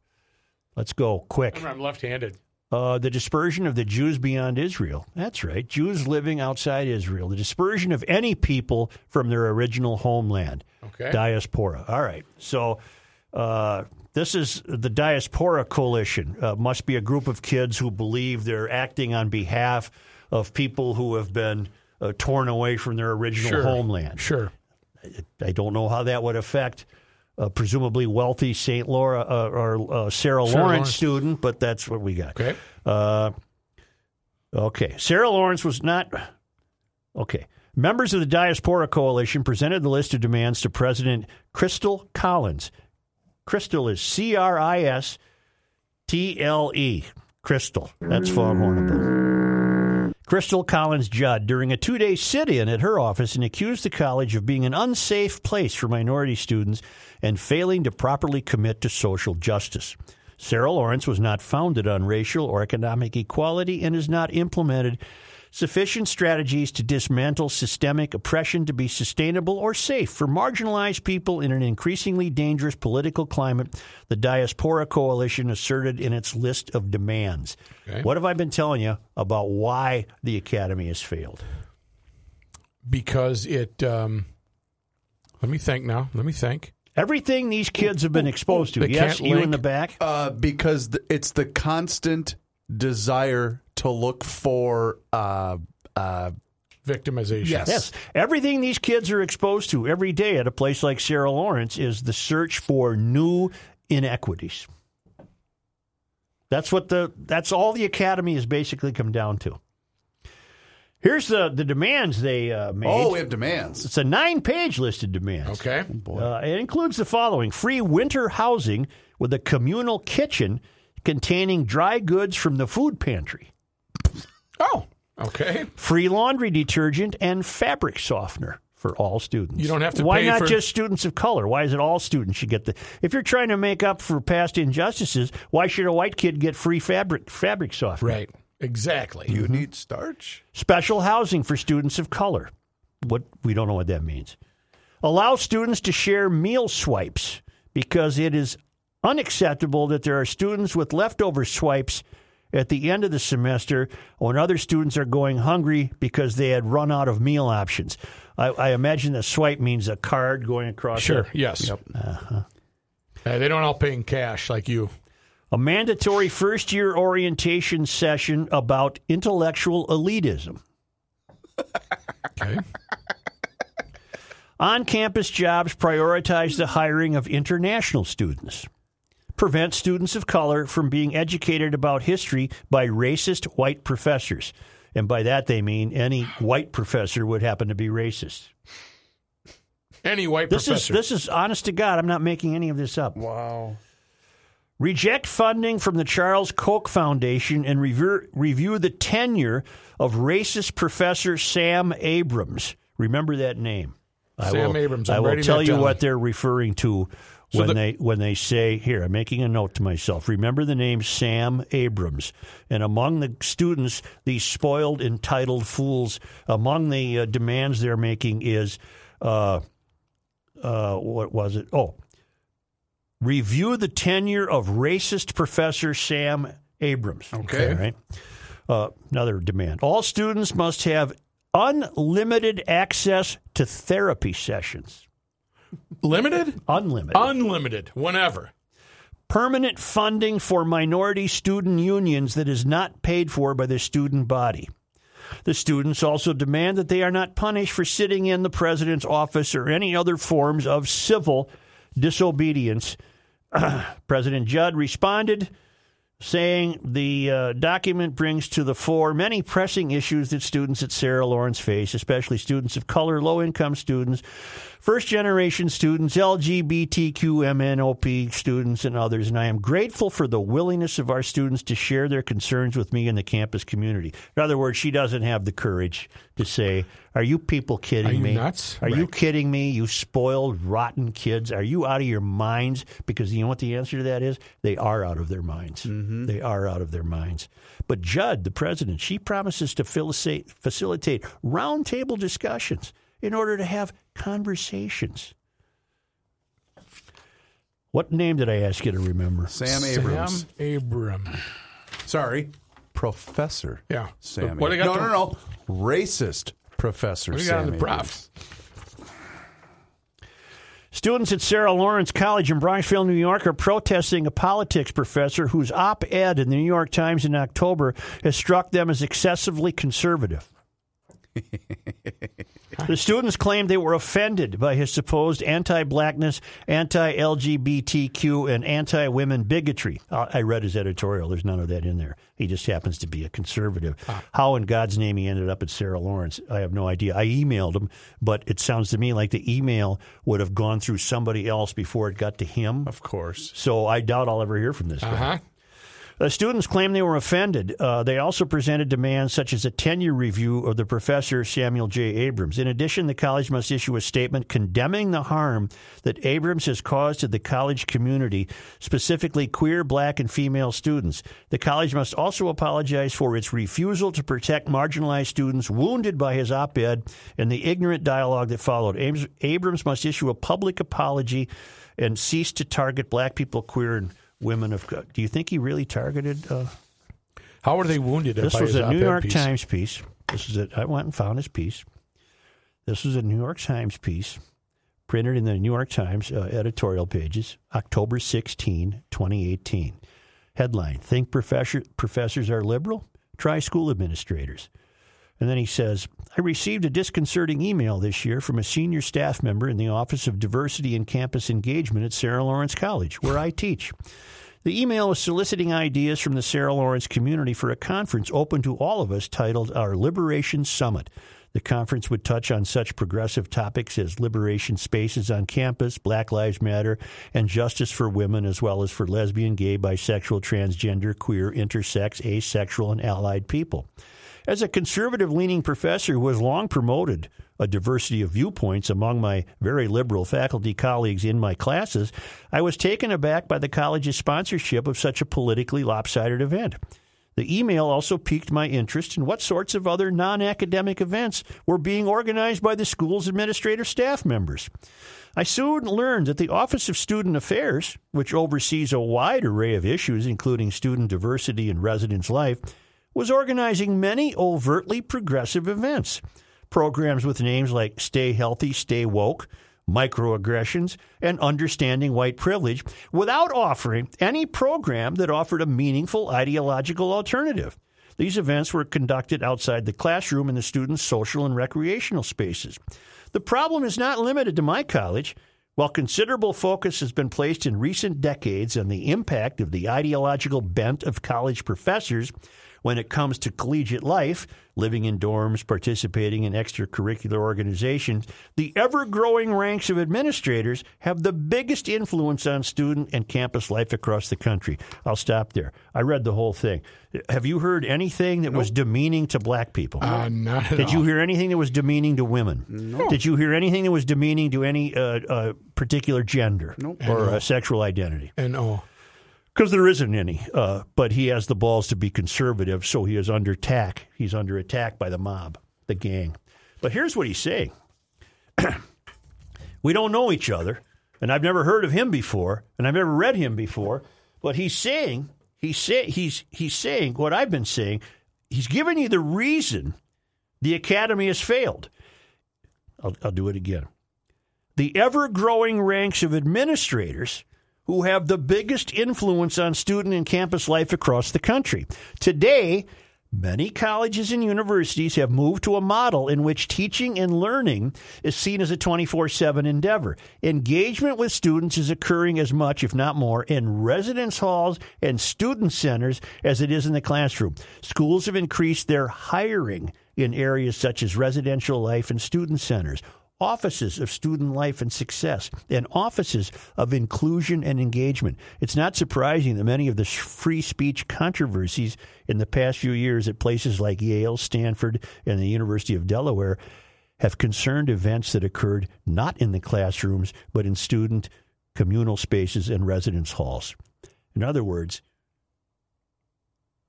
Let's go. Quick. Remember, I'm left-handed. Uh, the dispersion of the Jews beyond Israel. That's right. Jews living outside Israel. The dispersion of any people from their original homeland. Okay. Diaspora. All right. So uh, this is the Diaspora Coalition. Uh, must be a group of kids who believe they're acting on behalf of people who have been uh, torn away from their original Sure. homeland. Sure. I don't know how that would affect a presumably wealthy St. Laura uh, or uh, Sarah, Lawrence, Lawrence. student, but that's what we got. Okay. Uh, okay. Sarah Lawrence was not. Okay. Members of the Diaspora Coalition presented the list of demands to President Cristle Collins. Cristle is C R I S T L E. Cristle. That's Foghorn Cristle Collins Judd during a two day sit in at her office and accused the college of being an unsafe place for minority students and failing to properly commit to social justice. Sarah Lawrence was not founded on racial or economic equality and has not implemented sufficient strategies to dismantle systemic oppression to be sustainable or safe for marginalized people in an increasingly dangerous political climate, the Diaspora Coalition asserted in its list of demands. Okay. What have I been telling you about why the Academy has failed? Because it. Um, let me think now. Let me think. Everything these kids have been exposed to. They yes, can't you in the back. Uh, because th- it's the constant desire to look for uh, uh, Victimization. Yes. Yes. Everything these kids are exposed to every day at a place like Sarah Lawrence is the search for new inequities. That's what the that's all the academy has basically come down to. Here's the the demands they uh, made. oh, we have demands. it's a nine-page list of demands. Okay. Uh, it includes the following: free winter housing with a communal kitchen containing dry goods from the food pantry. Oh. Okay. free laundry detergent and fabric softener for all students. You don't have to Why pay not for- just students of color? Why is it all students should get the? If you're trying to make up for past injustices, why should a white kid get free fabric fabric softener? Right. Exactly. You need starch. Special housing for students of color. What we don't know what that means. Allow students to share meal swipes because it is unacceptable that there are students with leftover swipes at the end of the semester when other students are going hungry because they had run out of meal options. I, I imagine the swipe means a card going across. Sure. the- Yes. Uh, they don't all pay in cash like you. a mandatory first year orientation session about intellectual elitism. Okay. On campus jobs prioritize the hiring of international students. Prevent students of color from being educated about history by racist white professors. And by that they mean any white professor would happen to be racist. Any white This is this is honest to God, I'm not making any of this up. Wow. Reject funding from the Charles Koch Foundation and review, review the tenure of racist Professor Sam Abrams. Remember that name. I Sam will, Abrams, I I'm will tell you down. what they're referring to So when the- they when they say here. I'm making a note to myself. Remember the name Sam Abrams. And among the students, these spoiled, entitled fools, among the uh, demands they're making is, uh, uh, what was it? Oh, review the tenure of racist Professor Sam Abrams. Okay. All right. Uh, another demand. All students must have unlimited access to therapy sessions. Limited? Unlimited. Unlimited. Whenever. Permanent funding for minority student unions that is not paid for by the student body. The students also demand that they are not punished for sitting in the president's office or any other forms of civil disobedience. President Judd responded saying the uh, document brings to the fore many pressing issues that students at Sarah Lawrence face, especially students of color, low income students, first generation students, LGBTQMNOP students, and others. And I am grateful for the willingness of our students to share their concerns with me and the campus community. In other words, she doesn't have the courage to say, Are you people kidding Are you me? nuts? Are you kidding me? You spoiled, rotten kids. Are you out of your minds? Because you know what the answer to that is? They are out of their minds. Mm-hmm. They are out of their minds. But Judd, the president, she promises to facilitate, facilitate roundtable discussions in order to have conversations. What name did I ask you to remember? Sam Abrams. Sam Abram. Sorry, Professor. Yeah. Sam. What Abrams. got no, to- no, no. Racist Professor What do you Sam got on the Abrams. prof? Students at Sarah Lawrence College in Bronxville, New York, are protesting a politics professor whose op ed in the New York Times in October has struck them as excessively conservative. the students claimed they were offended by his supposed anti blackness, anti LGBTQ, and anti women bigotry. I read his editorial. There's none of that in there. He just happens to be a conservative. How in God's name he ended up at Sarah Lawrence, I have no idea. I emailed him, but it sounds to me like the email would have gone through somebody else before it got to him. Of course. So I doubt I'll ever hear from this guy. Uh-huh. Uh, students claim they were offended. Uh, they also presented demands such as a tenure review of the professor Samuel J. Abrams. In addition, the college must issue a statement condemning the harm that Abrams has caused to the college community, specifically queer, black, and female students. The college must also apologize for its refusal to protect marginalized students wounded by his op ed and the ignorant dialogue that followed. Abrams, Abrams must issue a public apology and cease to target black people, queer, and women of. Do you think he really targeted? Uh, How were they wounded? this was a New York piece? Times piece. This is it. I went and found his piece. This was a New York Times piece printed in the New York Times uh, editorial pages, October 16, 2018. Headline Think professor, professors are liberal? Try school administrators. And then he says, I received a disconcerting email this year from a senior staff member in the Office of Diversity and Campus Engagement at Sarah Lawrence College, where I teach. The email was soliciting ideas from the Sarah Lawrence community for a conference open to all of us titled Our Liberation Summit. The conference would touch on such progressive topics as liberation spaces on campus, Black Lives Matter, and justice for women, as well as for lesbian, gay, bisexual, transgender, queer, intersex, asexual, and allied people. As a conservative leaning professor who has long promoted a diversity of viewpoints among my very liberal faculty colleagues in my classes, I was taken aback by the college's sponsorship of such a politically lopsided event. The email also piqued my interest in what sorts of other non academic events were being organized by the school's administrative staff members. I soon learned that the Office of Student Affairs, which oversees a wide array of issues, including student diversity and residence life, was organizing many overtly progressive events. Programs with names like Stay Healthy, Stay Woke, Microaggressions, and Understanding White Privilege, without offering any program that offered a meaningful ideological alternative. These events were conducted outside the classroom in the students' social and recreational spaces. The problem is not limited to my college. While considerable focus has been placed in recent decades on the impact of the ideological bent of college professors when it comes to collegiate life, living in dorms, participating in extracurricular organizations, the ever growing ranks of administrators have the biggest influence on student and campus life across the country. I'll stop there. I read the whole thing. Have you heard anything that was demeaning to black people? Uh, not at Did all. you hear anything that was demeaning to women? No. Did you hear anything that was demeaning to any uh, uh, particular gender or uh, sexual identity? And oh, Because there isn't any. Uh, but he has the balls to be conservative, so he is under attack. He's under attack by the mob, the gang. But here's what he's saying We don't know each other, and I've never heard of him before, and I've never read him before. But he's saying, he's, say, he's, he's saying what I've been saying. He's giving you the reason the academy has failed. I'll, I'll do it again. The ever growing ranks of administrators who have the biggest influence on student and campus life across the country. Today, Many colleges and universities have moved to a model in which teaching and learning is seen as a 24 7 endeavor. Engagement with students is occurring as much, if not more, in residence halls and student centers as it is in the classroom. Schools have increased their hiring in areas such as residential life and student centers offices of student life and success, and offices of inclusion and engagement. It's not surprising that many of the free speech controversies in the past few years at places like Yale, Stanford, and the University of Delaware have concerned events that occurred not in the classrooms, but in student communal spaces and residence halls. In other words,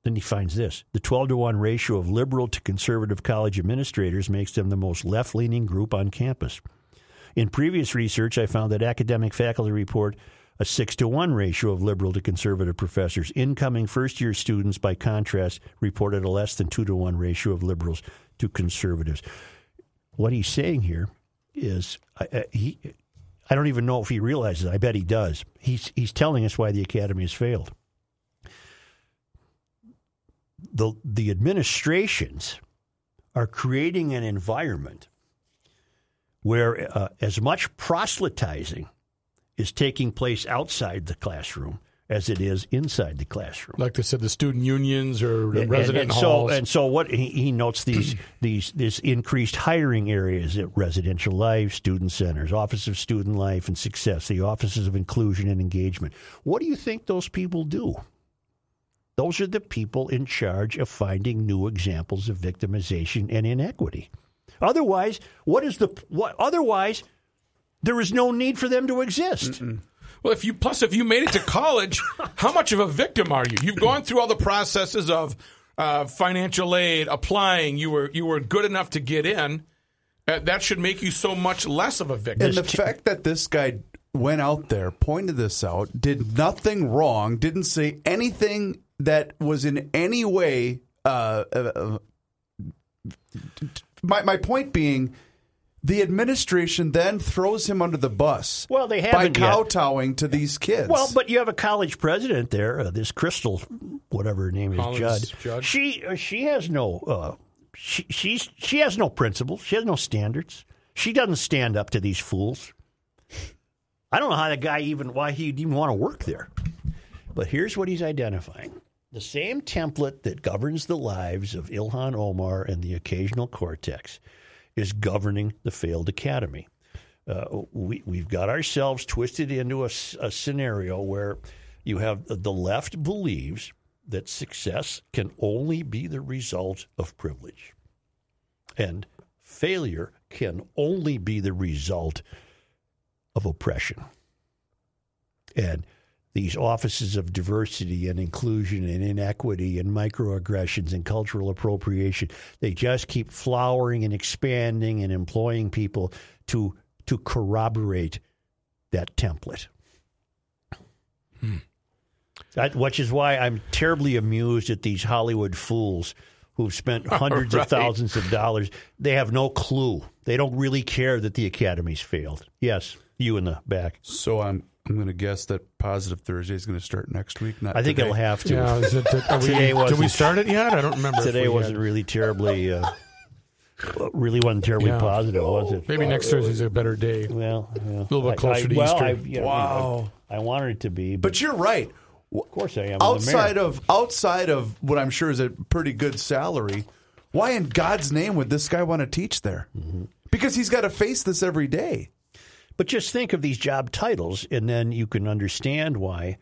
then he finds this the 12 to 1 ratio of liberal to conservative college administrators makes them the most left leaning group on campus. In previous research, I found that academic faculty report a 6 to 1 ratio of liberal to conservative professors. Incoming first year students, by contrast, reported a less than 2 to 1 ratio of liberals to conservatives. What he's saying here is I, I, he, I don't even know if he realizes it. I bet he does. He's, he's telling us why the academy has failed the the administrations are creating an environment where uh, as much proselytizing is taking place outside the classroom as it is inside the classroom. Like they said, the student unions or the And- resident and, halls. So, and so, what he, he notes these these this increased hiring areas at residential life, student centers, Office of Student Life and Success, the offices of inclusion and engagement. What do you think those people do? Those are the people in charge of finding new examples of victimization and inequity. Otherwise, what is the what? Otherwise, there is no need for them to exist. Well, if you plus if you made it to college, how much of a victim are you? You've gone through all the processes of uh, financial aid, applying. You were you were good enough to get in. Uh, that should make you so much less of a victim. And the fact that this guy went out there, pointed this out, did nothing wrong, didn't say anything that was in any way. Uh, uh, uh, my my point being, the administration then throws him under the bus. Well, they by haven't yet. kowtowing to these kids. Well, but you have a college president there, uh, this Cristle, whatever her name is, Collins Judd. Judd. She uh, she has no uh, she she's she has no principles. She has no standards. She doesn't stand up to these fools. I don't know how the guy even why he'd even want to work there. But here's what he's identifying: the same template that governs the lives of Ilhan Omar and the occasional Cortex is governing the failed academy uh, we, we've got ourselves twisted into a scenario where you have the left believes that success can only be the result of privilege, and failure can only be the result of oppression. And these offices of diversity and inclusion and inequity and microaggressions and cultural appropriation, they just keep flowering and expanding and employing people to to corroborate that template. Hmm. That, which is why I'm terribly amused at these Hollywood fools who've spent hundreds Right. of thousands of dollars. They have no clue. They don't really care that the academy's failed. Yes, you in the back. so I'm I'm going to guess that Positive Thursday is going to start next week. Not I think today. it'll have to. yeah, is it, are we, Today did we start it yet? I don't remember. if Today wasn't had. really terribly, uh, really wasn't terribly Yeah. positive, was it? Maybe next Thursday's a better day. Well, yeah. a little bit closer to well, Easter. I, you know, Wow. I, I wanted it to be, but, But you're right. of course I am. I'm the mayor. outside of outside of what I'm sure is a pretty good salary, why in God's name would this guy want to teach there? Mm-hmm. Because he's got to face this every day. But just think of these job titles, and then you can understand why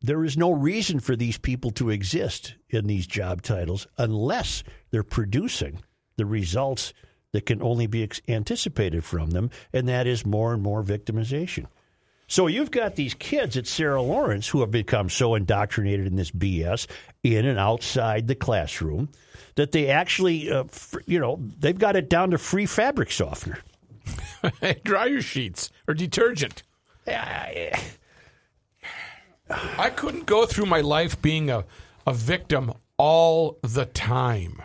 there is no reason for these people to exist in these job titles unless they're producing the results that can only be anticipated from them, and that is more and more victimization. So you've got these kids at Sarah Lawrence who have become so indoctrinated in this BS in and outside the classroom that they actually, uh, you know, they've got it down to free fabric softener. Dryer sheets or detergent. I couldn't go through my life being a, a victim all the time.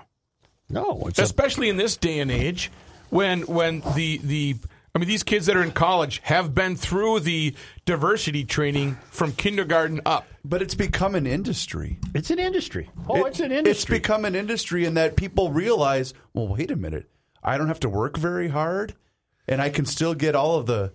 No, it's a especially in this day and age when when the the I mean, these kids that are in college have been through the diversity training from kindergarten up. But it's become an industry. It's an industry. Oh, It- it's an industry. It's become an industry in that people realize, well, wait a minute, I don't have to work very hard, and I can still get all of the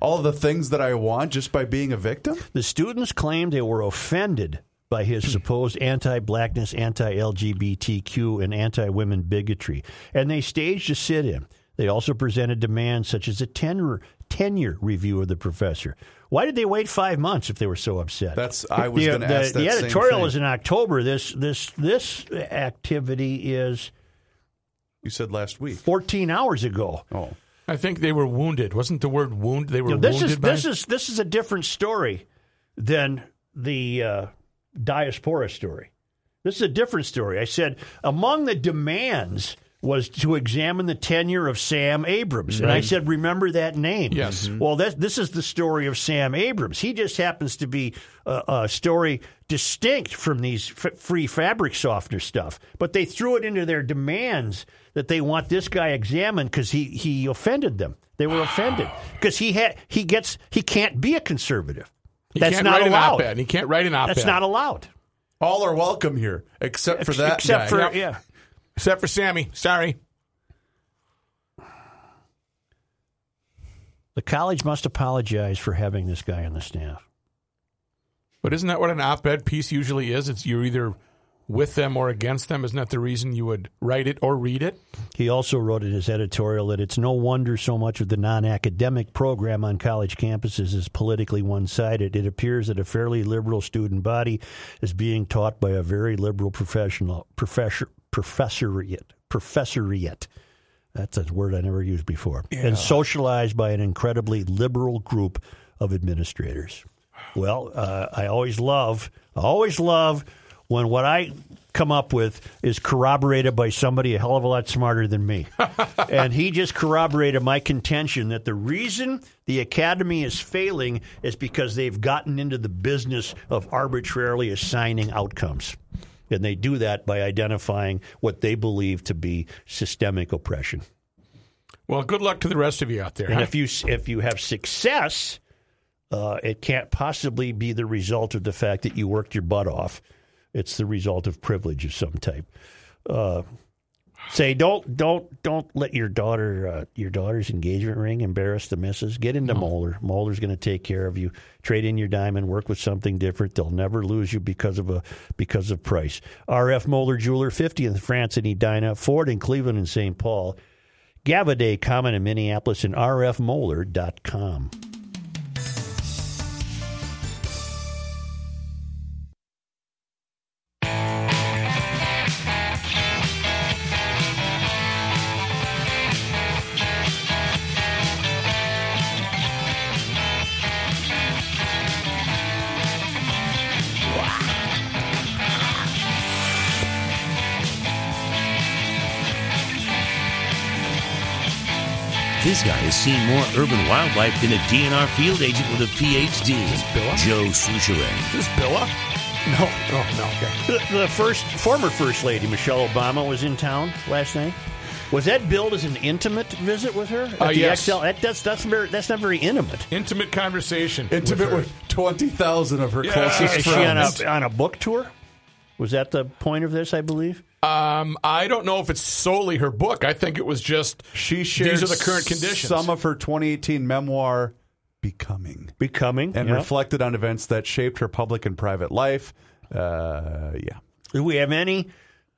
all of the things that I want just by being a victim. The students claimed they were offended by his hmm. supposed anti blackness, anti LGBTQ, and anti women bigotry, and they staged a sit in. They also presented demands such as a tenure, tenure review of the professor. Why did they wait five months if they were so upset? That's- I was The- gonna ask that The same editorial is in October. This this this activity is You said last week. 14 hours ago. Oh, I think they were wounded. Wasn't the word wound? They were You know, this wounded is this is this is a different story than the uh, diaspora story. This is a different story. I said among the demands was to examine the tenure of Sam Abrams, and I said, remember that name. Yes. Mm-hmm. Mm-hmm. Well, that, this is the story of Sam Abrams. He just happens to be a, a story distinct from these f- free fabric softener stuff, but they threw it into their demands that they want this guy examined because he he offended them. They were offended because he had he gets he can't be a conservative. He That's can't allowed. He can't write an op-ed. That's not allowed. all are welcome here except for that Except guy. for yeah. Except for Sammy. Sorry. The college must apologize for having this guy on the staff. But isn't that what an op-ed piece usually is? It's you're either with them or against them. Isn't that the reason you would write it or read it? He also wrote in his editorial that it's no wonder so much of the non academic program on college campuses is politically one sided. It appears that a fairly liberal student body is being taught by a very liberal professional professor professoriate professoriate. That's a word I never used before. And socialized by an incredibly liberal group of administrators. Well, uh, I always love, I always love when what I come up with is corroborated by somebody a hell of a lot smarter than me. and he just corroborated my contention that the reason the academy is failing is because they've gotten into the business of arbitrarily assigning outcomes. And they do that by identifying what they believe to be systemic oppression. Well, good luck to the rest of you out there. And huh? if you if you have success, uh, it can't possibly be the result of the fact that you worked your butt off. It's the result of privilege of some type. Uh, say don't don't don't let your daughter uh, your daughter's engagement ring embarrass the missus. Get into Moeller. Moeller's going to take care of you. Trade in your diamond. Work with something different. They'll never lose you because of a because of price. R.F. Moeller Jeweler, 50th France and Edina, Ford in Cleveland and St. Paul. Gaviidae Common in Minneapolis and rfmoeller.com. This guy has seen more urban wildlife than a DNR field agent with a PhD. Joe Soucheray. Is this Billa? No. Oh, no. Okay. The, the first former First Lady Michelle Obama was in town last night. Was that billed as an intimate visit with her? At Uh, the yes. Xcel? That, that's that's very, that's not very intimate. Intimate conversation. Intimate her. with, twenty thousand of her Yeah. closest Is she friends. on a on a book tour? Was that the point of this? I believe. Um, I don't know if it's solely her book. I think it was just She shares these are the current conditions. Some of her 2018 memoir, "Becoming," Becoming and yeah. reflected on events that shaped her public and private life. Uh, yeah. Do we have any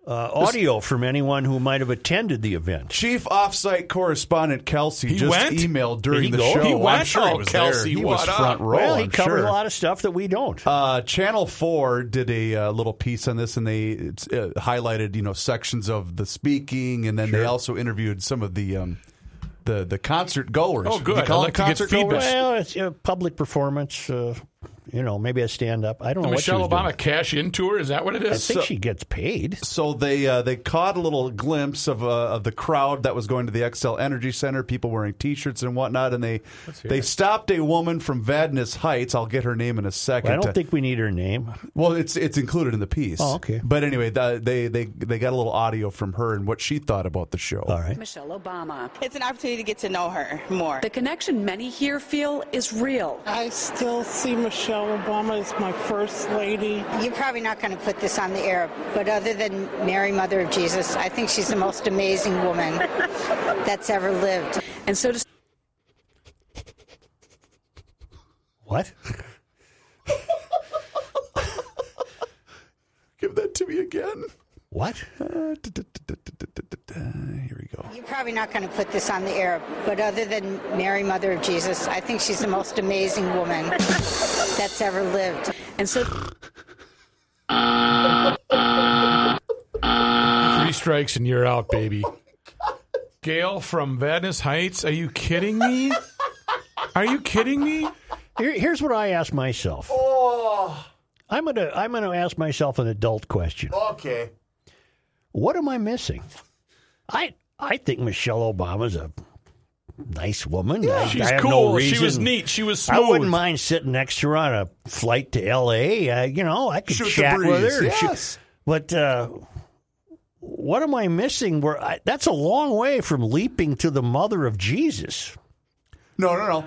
uh, audio from anyone who might have attended the event? Chief offsite correspondent Kelsey He just went? emailed Did he during the go? show. He I'm went? sure he Oh, was Kelsey, there. He what was up? front row. well, he I'm covered sure. a lot of stuff that we don't. Uh, Channel Four did a uh, little piece on this, and they it's, uh, highlighted you know sections of the speaking, and then they also interviewed some of the um, the the concert goers. Oh, good. Do you call I'd them like to get concert feedback. goers? well, it's a public performance. Uh, you know, maybe a stand up. I don't know Michelle what Obama doing. cash in tour? Is that what it is? I is? think she gets paid. So they uh, they caught a little glimpse of uh, of the crowd that was going to the Xcel Energy Center, people wearing T-shirts and whatnot, and they they stopped a woman from Vadnais Heights. I'll get her name in a second. I don't to- think we need her name. Well, it's it's included in the piece. Oh, okay. But anyway, the, they they they got a little audio from her and what she thought about the show. All right. Michelle Obama. It's an opportunity to get to know her more. The connection many here feel is real. I still see Michelle Obama as my first lady. You're probably not going to put this on the air, but other than Mary, Mother of Jesus, I think she's the most amazing woman that's ever lived. And so does What? Give that to me again. What? Uh, Here we go. You're probably not going to put this on the air, but other than Mary, Mother of Jesus, I think she's the most amazing woman that's ever lived. and so Three strikes and you're out, baby. Gail from Vadnais Heights. Are you kidding me? Are you kidding me? Here, here's what I ask myself. Oh, I'm gonna I'm gonna ask myself an adult question. okay. What am I missing? I I think Michelle Obama's a nice woman. I, She's I cool. No she was neat. She was I wouldn't mind sitting next to her on a flight to L.A. Uh, you know, I could Shoot the chat with her. and she- yes. but uh, what am I missing? Where I, that's a long way from leaping to the mother of Jesus. No, no, no.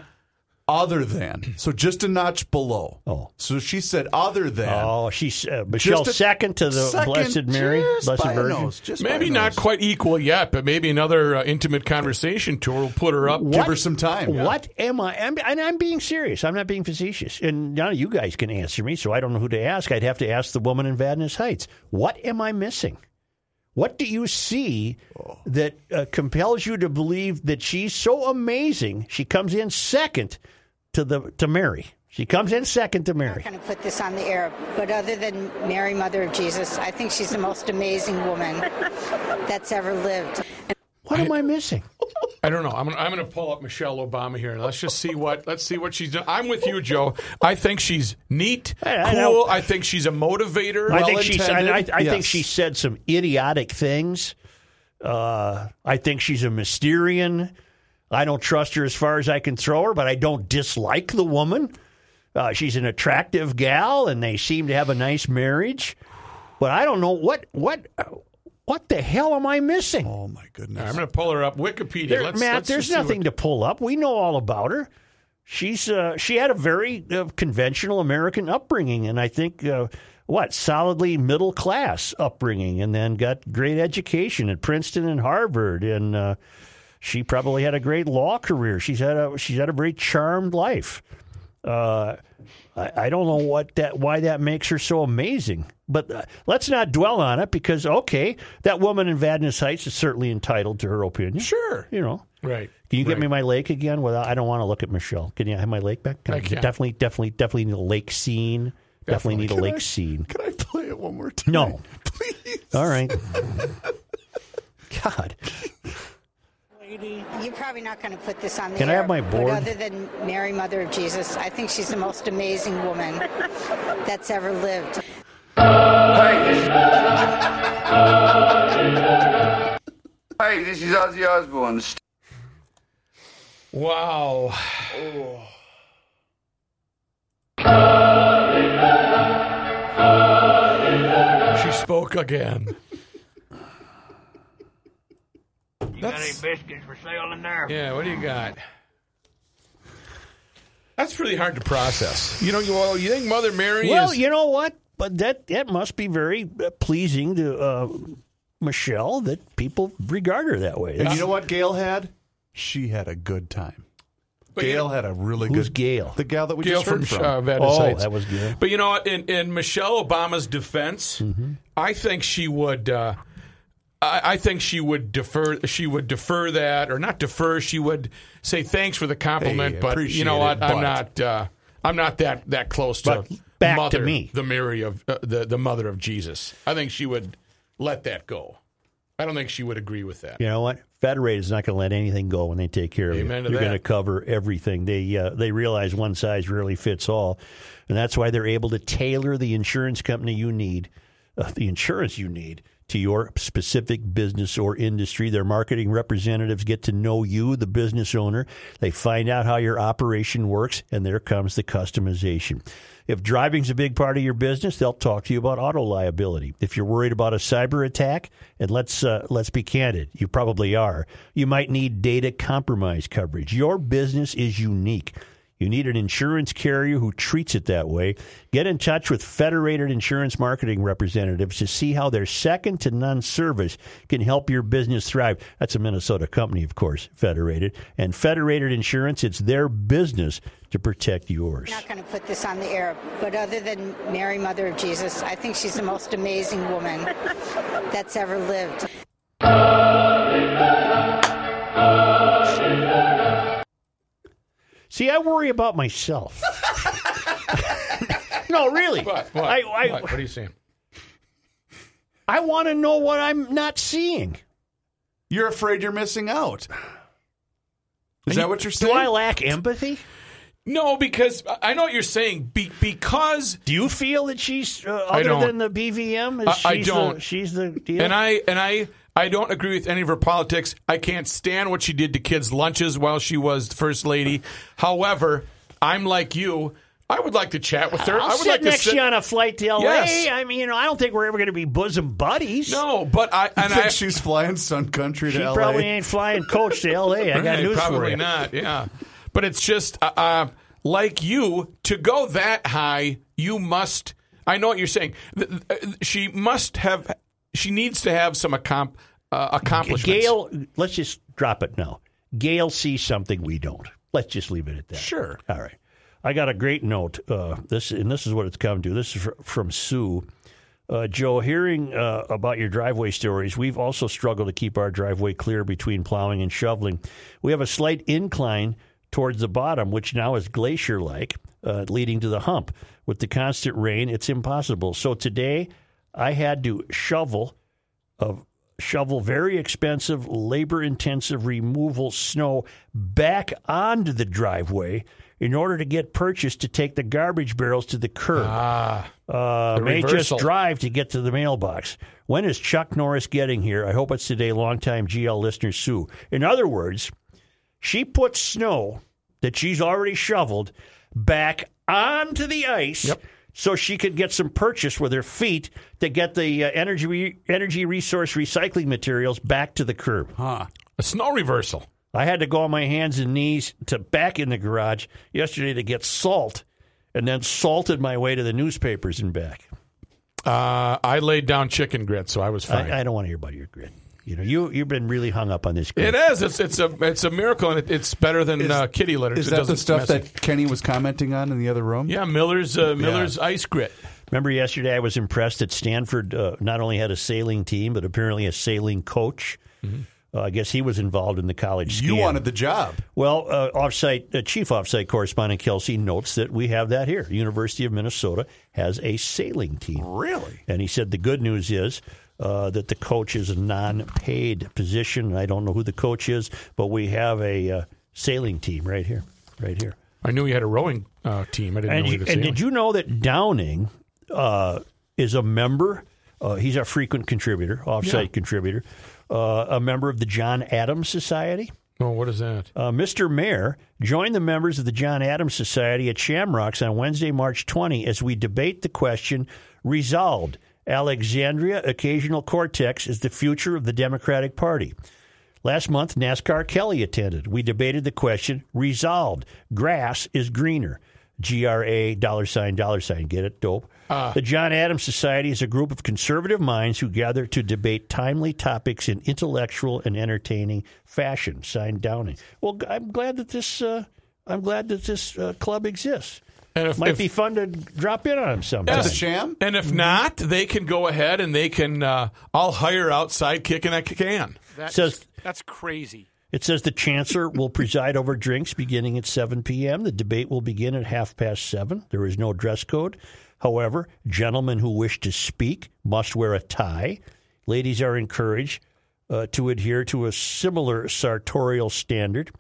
Other than. So just a notch below. Oh. So she said other than. Oh, she's uh, Michelle a second to the second, Blessed Mary, just Blessed by Virgin. nose, just Maybe a not nose. quite equal yet, but maybe another uh, intimate conversation tour will put her up. Give her some time. What am I? I'm, and I'm being serious. I'm not being facetious. And none of you guys can answer me, so I don't know who to ask. I'd have to ask the woman in Vadnais Heights. What am I missing? What do you see that uh, compels you to believe that she's so amazing? She comes in second to the to Mary. She comes in second to Mary. I'm not going to put this on the air, but other than Mary, Mother of Jesus, I think she's the most amazing woman that's ever lived. What am I missing? I don't know. I'm gonna, I'm going to pull up Michelle Obama here and let's just see what let's see what she's done. I'm with you, Joe. I think she's neat, I- I know. cool. I think she's a motivator. I think she's. I, I, I think she said some idiotic things. Uh, I think she's a Mysterian. I don't trust her as far as I can throw her, but I don't dislike the woman. Uh, she's an attractive gal, and they seem to have a nice marriage. But I don't know what what what the hell am I missing? Oh, my goodness. I'm going to pull her up. Wikipedia. There- let's, Matt, let's there's nothing what- to pull up. We know all about her. She's uh, she had a very uh, conventional American upbringing, and I think uh, what solidly middle class upbringing, and then got great education at Princeton and Harvard, and uh, she probably had a great law career. She's had a she's had a very charmed life. Uh, I, I don't know what that why that makes her so amazing, but uh, let's not dwell on it because okay, that woman in Vadnais Heights is certainly entitled to her opinion. Sure. you know. Right. Can you get me my lake again? Without, I don't want to look at Michelle. Can you have my lake back? Can I can. Definitely, definitely, definitely need a lake scene. Definitely, need a Can lake I- scene. Can I play it one more time? No. Please. All right. God. Lady. You're probably not going to put this on the Can I have my board? Other than Mary, Mother of Jesus, I think she's the most amazing woman that's ever lived. Hey, this is Ozzy Osbourne. Wow. Oh. She spoke again. You got any biscuits for sale in there? Yeah, what do you got? That's pretty hard to process. You know, you, well, you think Mother Mary Well, is. you know what? But that that must be very uh, pleasing to uh, Michelle that people regard her that way. And you know what Gail had? She had a good time. But you Gail know- had a really Who's good. Gail? The gal that we Gail just from, heard from. uh, Vadnais Oh, Heights. that was Gail. But you know what? In, in Michelle Obama's defense, Mm-hmm. I think she would. Uh, I, I think she would defer. She would defer that, or not defer. She would say thanks for the compliment, Hey, but you know what? it, I'm not. Uh, I'm not that that close to back to me. the Mary of uh, the the mother of Jesus. I think she would let that go. I don't think she would agree with that. You know what? Federated is not going to let anything go when they take care of Amen you. They're going to cover everything. They uh, they realize one size rarely fits all, and that's why they're able to tailor the insurance company you need, uh, the insurance you need to your specific business or industry. Their marketing representatives get to know you, the business owner. They find out how your operation works, and there comes the customization. If driving's a big part of your business, they'll talk to you about auto liability. If you're worried about a cyber attack, and let's uh, let's be candid, you probably are. You might need data compromise coverage. Your business is unique. You need an insurance carrier who treats it that way. Get in touch with Federated Insurance Marketing Representatives to see how their second to none service can help your business thrive. That's a Minnesota company, of course, Federated. And Federated Insurance, it's their business to protect yours. I'm not going to put this on the air, but other than Mary, Mother of Jesus, I think she's the most amazing woman that's ever lived. See, I worry about myself. no, really. What? What? I, I, what? What are you saying? I want to know what I'm not seeing. You're afraid you're missing out. Is that what you're saying? Do? I lack empathy? No, because I know what you're saying. Be, because Do you feel that she's uh, other than the BVM? Is I- I don't. The, she's the deal. and I and I I don't agree with any of her politics. I can't stand what she did to kids' lunches while she was first lady. However, I'm like you. I would like to chat with her. I'll I would sit like next to to sit. you on a flight to LA. Yes. I mean, you know, I don't think we're ever going to be bosom buddies. no, but I I and think I she's flying Sun Country to she LA. probably ain't flying coach to LA. I got Right, news probably for you. Probably not. Yeah, but it's just uh, uh, like you to go that high. You must. I know what you're saying. Th- th- She must have. She needs to have some accom- uh, accomplishments. Gail, let's just drop it now. Gail sees something we don't. Let's just leave it at that. Sure. All right. I got a great note. Uh, this and this is what it's come to. This is from Sue. Uh, Joe, hearing uh, about your driveway stories, we've also struggled to keep our driveway clear between plowing and shoveling. We have a slight incline towards the bottom, which now is glacier like, uh, leading to the hump. With the constant rain, it's impossible. So today, I had to shovel of shovel very expensive, labor intensive removal snow back onto the driveway in order to get purchase to take the garbage barrels to the curb. Ah, uh, the may reversal. just drive to get to the mailbox. When is Chuck Norris getting here? I hope it's today. Longtime GL listener Sue. In other words, she puts snow that she's already shoveled back onto the ice so she could get some purchase with her feet to get the uh, energy re- energy resource recycling materials back to the curb. Huh. a snow reversal. I had to go on my hands and knees to back in the garage yesterday to get salt and then salted my way to the newspapers and back. Uh, I laid down chicken grit, so I was fine. I, I don't want to hear about your grit. You know, you you've been really hung up on this. Grit. It is. It's it's a it's a miracle, and it, it's better than uh, kitty litter. Is It that the stuff mess that Kenny was commenting on in the other room? Yeah, Miller's uh, Miller's ice grit. Remember yesterday, I was impressed that Stanford uh, not only had a sailing team, but apparently a sailing coach. Uh, I guess he was involved in the college. You wanted the job. Well, uh, offsite uh, chief offsite correspondent Kelsey notes that we have that here. University of Minnesota has a sailing team. Really? And he said the good news is uh, that the coach is a non-paid position. I don't know who the coach is, but we have a uh, sailing team right here, right here. I knew he had a rowing uh, team. I didn't And, know you- had a and did you know that Downing uh, is a member? Uh, he's a frequent contributor, offsite Yeah. contributor, uh, a member of the John Adams Society. Oh, what is that? Uh, Mr. Mayor joined the members of the John Adams Society at Shamrocks on Wednesday, March 20, as we debate the question resolved. Alexandria Occasional Cortex is the future of the Democratic Party. Last month, NASCAR Kelly attended. We debated the question resolved. Grass is greener. G R A dollar sign dollar sign. Get it? Dope. the John Adams Society is a group of conservative minds who gather to debate timely topics in intellectual and entertaining fashion. Signed Downing. Well, I'm glad that this. Uh, I'm glad that this uh, club exists. And if, Might if- be fun to drop in on him sometime. Yes. The sham? and if not, they can go ahead and they can. Uh, I'll hire out sidekick and I can. Says That's crazy. It says the chancellor will preside over drinks beginning at 7 p.m. The debate will begin at half past 7. There is no dress code. However, gentlemen who wish to speak must wear a tie. Ladies are encouraged uh, to adhere to a similar sartorial standard.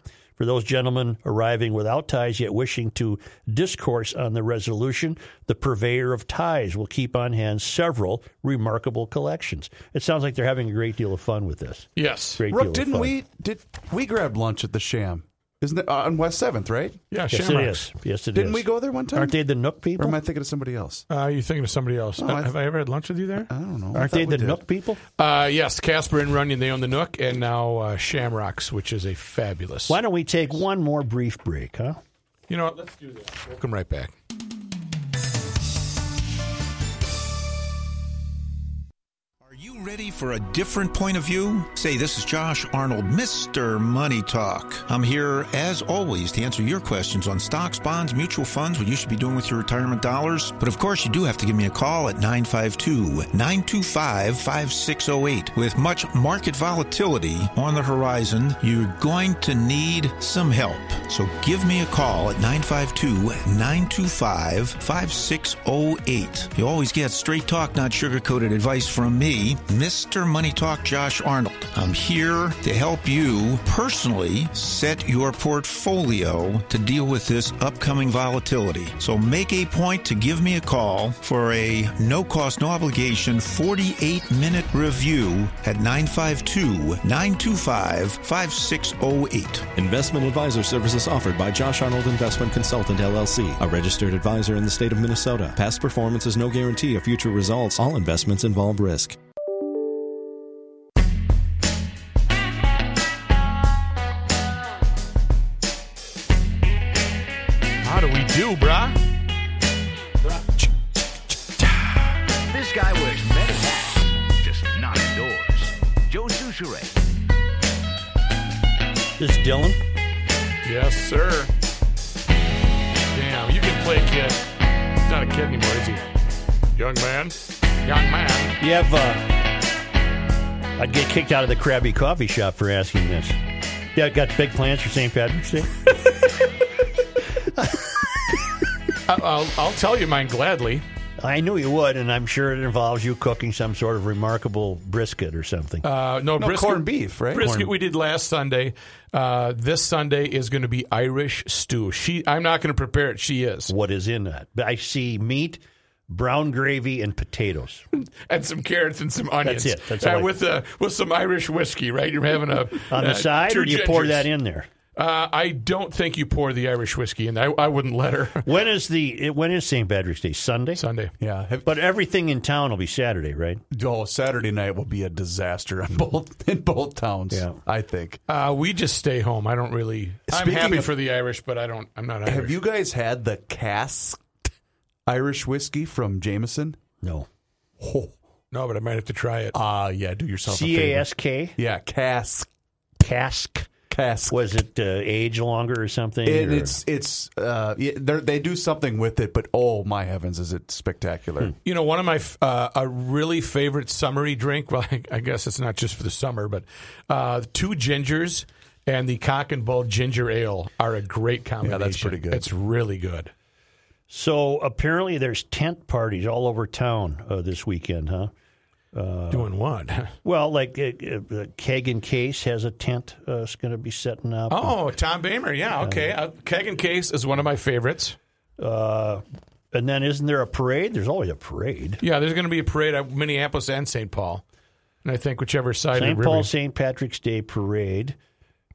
For those gentlemen arriving without ties yet wishing to discourse on the resolution, the purveyor of ties will keep on hand several remarkable collections. It sounds like they're having a great deal of fun with this. Yes. Great Rook, of didn't fun. we did we grabbed lunch at the Sham? Isn't it uh, on West Seventh, right? Yeah, Yes, Shamrocks. is. Yes, it Didn't is. we go there one time? Aren't they the Nook Or people? am I thinking of somebody else? Uh, you thinking of somebody else? Oh, Uh, I- have I ever had lunch with you there? I don't know. I Aren't thought they we the did. Nook people? Uh, yes, Casper and Runyon, they own the Nook, and now uh, Shamrocks, which is a fabulous. Why don't we take one more brief break, huh? You know what? Let's do this. We'll come right back. Ready for a different point of view? Say, this is Josh Arnold, Mr. Money Talk. I'm here, as always, to answer your questions on stocks, bonds, mutual funds, what you should be doing with your retirement dollars. But of course, you do have to give me a call at 952 925 5608. With much market volatility on the horizon, you're going to need some help. So give me a call at 952 925 5608. You always get straight talk, not sugar coated advice from me, Mr. Money Talk Josh Arnold. I'm here to help you personally set your portfolio to deal with this upcoming volatility. So make a point to give me a call for a no cost, no obligation 48 minute review at 952 925 5608. Investment advisor services offered by Josh Arnold Investment Consultant LLC, a registered advisor in the state of Minnesota. Past performance is no guarantee of future results. All investments involve risk. Is Dylan. Yes, sir. Damn, you can play kid. He's not a kid anymore, is he? Young man. Young man. You have, uh, I'd get kicked out of the Krabby Coffee Shop for asking this. Yeah, got big plans for St. Patrick's Day? I'll, I'll tell you mine gladly. I knew you would, and I'm sure it involves you cooking some sort of remarkable brisket or something. Uh, no, No, brisket, corned beef, right? Brisket Corned- we did last Sunday. Uh, this Sunday is going to be Irish stew. She, I'm not going to prepare it. She is, what is in that? I see meat, brown gravy, and potatoes. and some carrots and some onions. That's it. That's Uh, all with uh, with some Irish whiskey. Right, you're having a On the uh, side, two or do you pour that in there? Uh, I don't think you pour the Irish whiskey in. I, I wouldn't let her. When is the when is St. Patrick's Day? Sunday. Sunday. Yeah. Have, But everything in town will be Saturday, right? oh, Saturday night will be a disaster in both in both towns. Yeah. I think. Uh, we just stay home. I don't really. I'm Speaking happy of- for the Irish, but I don't. I'm not Irish. Have you guys had the casked Irish whiskey from Jameson? No. Oh, No, but I might have to try it. ah, yeah. Do yourself a C favor. A S K Yeah, cask, cask. Cask. Was it uh, age longer or something? And or- it's it's uh, yeah, they're- do something with it, but oh my heavens, is it spectacular? You know, one of my uh, a really favorite summery drink. Well, I, I guess it's not just for the summer, but uh, two gingers and the cock and bull ginger ale are a great combination. Yeah, that's pretty good. It's really good. so apparently there's tent parties all over town uh, this weekend, huh? Doing what? Well, like uh, uh, Keg and Case has a tent uh, it's going to be setting up. Oh, Tom Bamer. Yeah, okay. Uh, Keg and Case is one of my favorites. Uh, and then isn't there a parade? There's always a parade. Yeah, there's going to be a parade at Minneapolis and St. Paul, and I think whichever side. of St. Paul St. Patrick's Day parade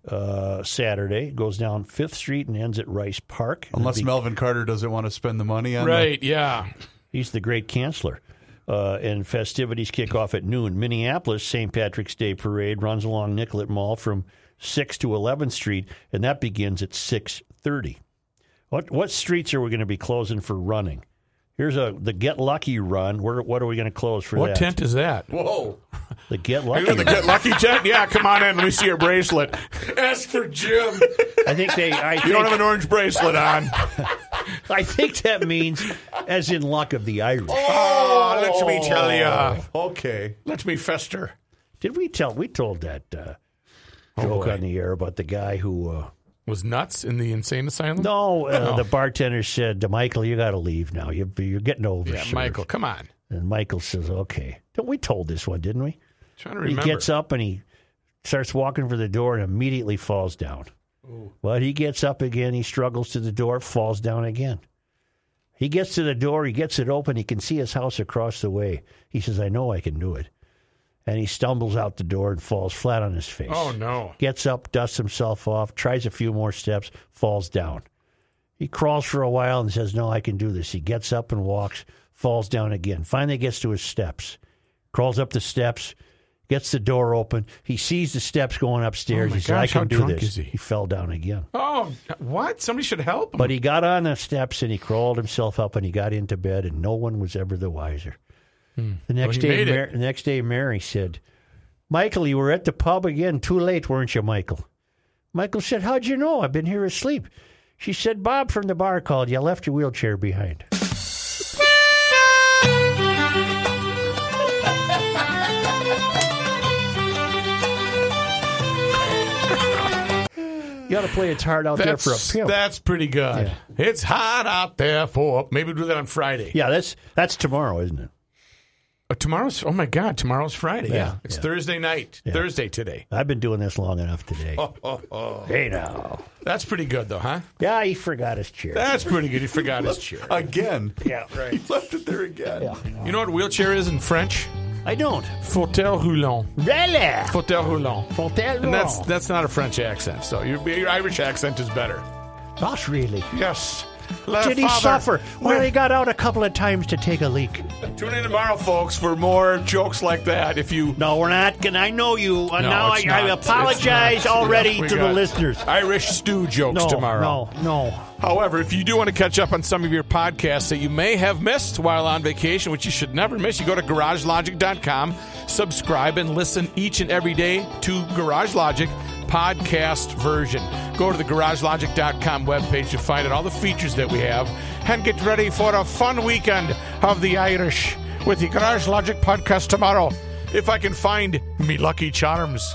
uh, Saturday goes down Fifth Street and ends at Rice Park. Unless be- Melvin Carter doesn't want to spend the money on the- Right. Yeah. He's the great chancellor. Uh, and festivities kick off at noon. Minneapolis St. Patrick's Day parade runs along Nicollet Mall from 6 to 11th Street, and that begins at 6:30. What what streets are we going to be closing for running? Here's a the Get Lucky run. Where, what are we going to close for What that? tent is that? Whoa! The Get Are Lucky. you the run. Get Lucky tent? Yeah, come on in. Let me see your bracelet. Ask for Jim. I think they. I You think, don't have an orange bracelet on. I think that means as in luck of the Irish. Oh, let me tell you. Okay. Let me fester. Did we tell? We told that uh, joke boy. on the air about the guy who. Uh, Was nuts in the insane asylum? No, uh, Oh. the bartender said, to Michael, you got to leave now. You're, you're getting over Yeah, Michael, come on. And Michael says, okay. We told this one, didn't we? Trying to remember. He gets up and he starts walking for the door, and immediately falls down. But he gets up again. He struggles to the door, falls down again. He gets to the door. He gets it open. He can see his house across the way. He says, "I know I can do it." And he stumbles out the door and falls flat on his face. Oh no! Gets up, dusts himself off, tries a few more steps, falls down. He crawls for a while and says, No, I can do this. He gets up and walks, falls down again. Finally gets to his steps, crawls up the steps, gets the door open. He sees the steps going upstairs. Oh, he says, gosh, I can do this. is he? fell down again. Oh, what? Somebody should help him. But he got on the steps and he crawled himself up and he got into bed, and no one was ever the wiser. Hmm. The next he day. Mar- the next day, Mary said, "Michael, you were at the pub again. Too late, weren't you, Michael?" Michael said, "How'd you know? I've been here asleep." She said, "Bob from the bar called. You left your wheelchair behind." You got to play "It's Hard Out There" That's, for a pimp. that's pretty good. It's hot out there for. Maybe we'll do that on Friday. yeah, that's that's tomorrow, isn't it? Uh, tomorrow's. Oh my God! Tomorrow's Friday. Yeah, Yeah, it's yeah. Thursday night. Thursday today. I've been doing this long enough today. Oh, oh, oh. Hey now. That's pretty good, though, huh? Yeah, he forgot his chair. That's pretty good. He forgot his chair. Again. yeah, right. He left it there again. You know what wheelchair is in French? I don't. Fauteuil roulant. Really? Fauteuil roulant. Fauteuil And that's roulant. that's not a French accent. So your, your Irish accent is better. Not really. Yes. Le Did he father- suffer? Well, he got out a couple of times to take a leak. Tune in tomorrow, folks, for more jokes like that. If you No, we're not. Can I know you? Uh, No, now I, it's I not. apologize It's not. already Yeah, to the listeners. Irish stew jokes No, tomorrow. no, no. However, if you do want to catch up on some of your podcasts that you may have missed while on vacation, which you should never miss, you go to garagelogic.com, subscribe, and listen each and every day to Garage Logic podcast version. Go to the garagelogic.com webpage to find out all the features that we have and get ready for a fun weekend of the Irish with the Garage Logic podcast tomorrow. If I can find me lucky charms.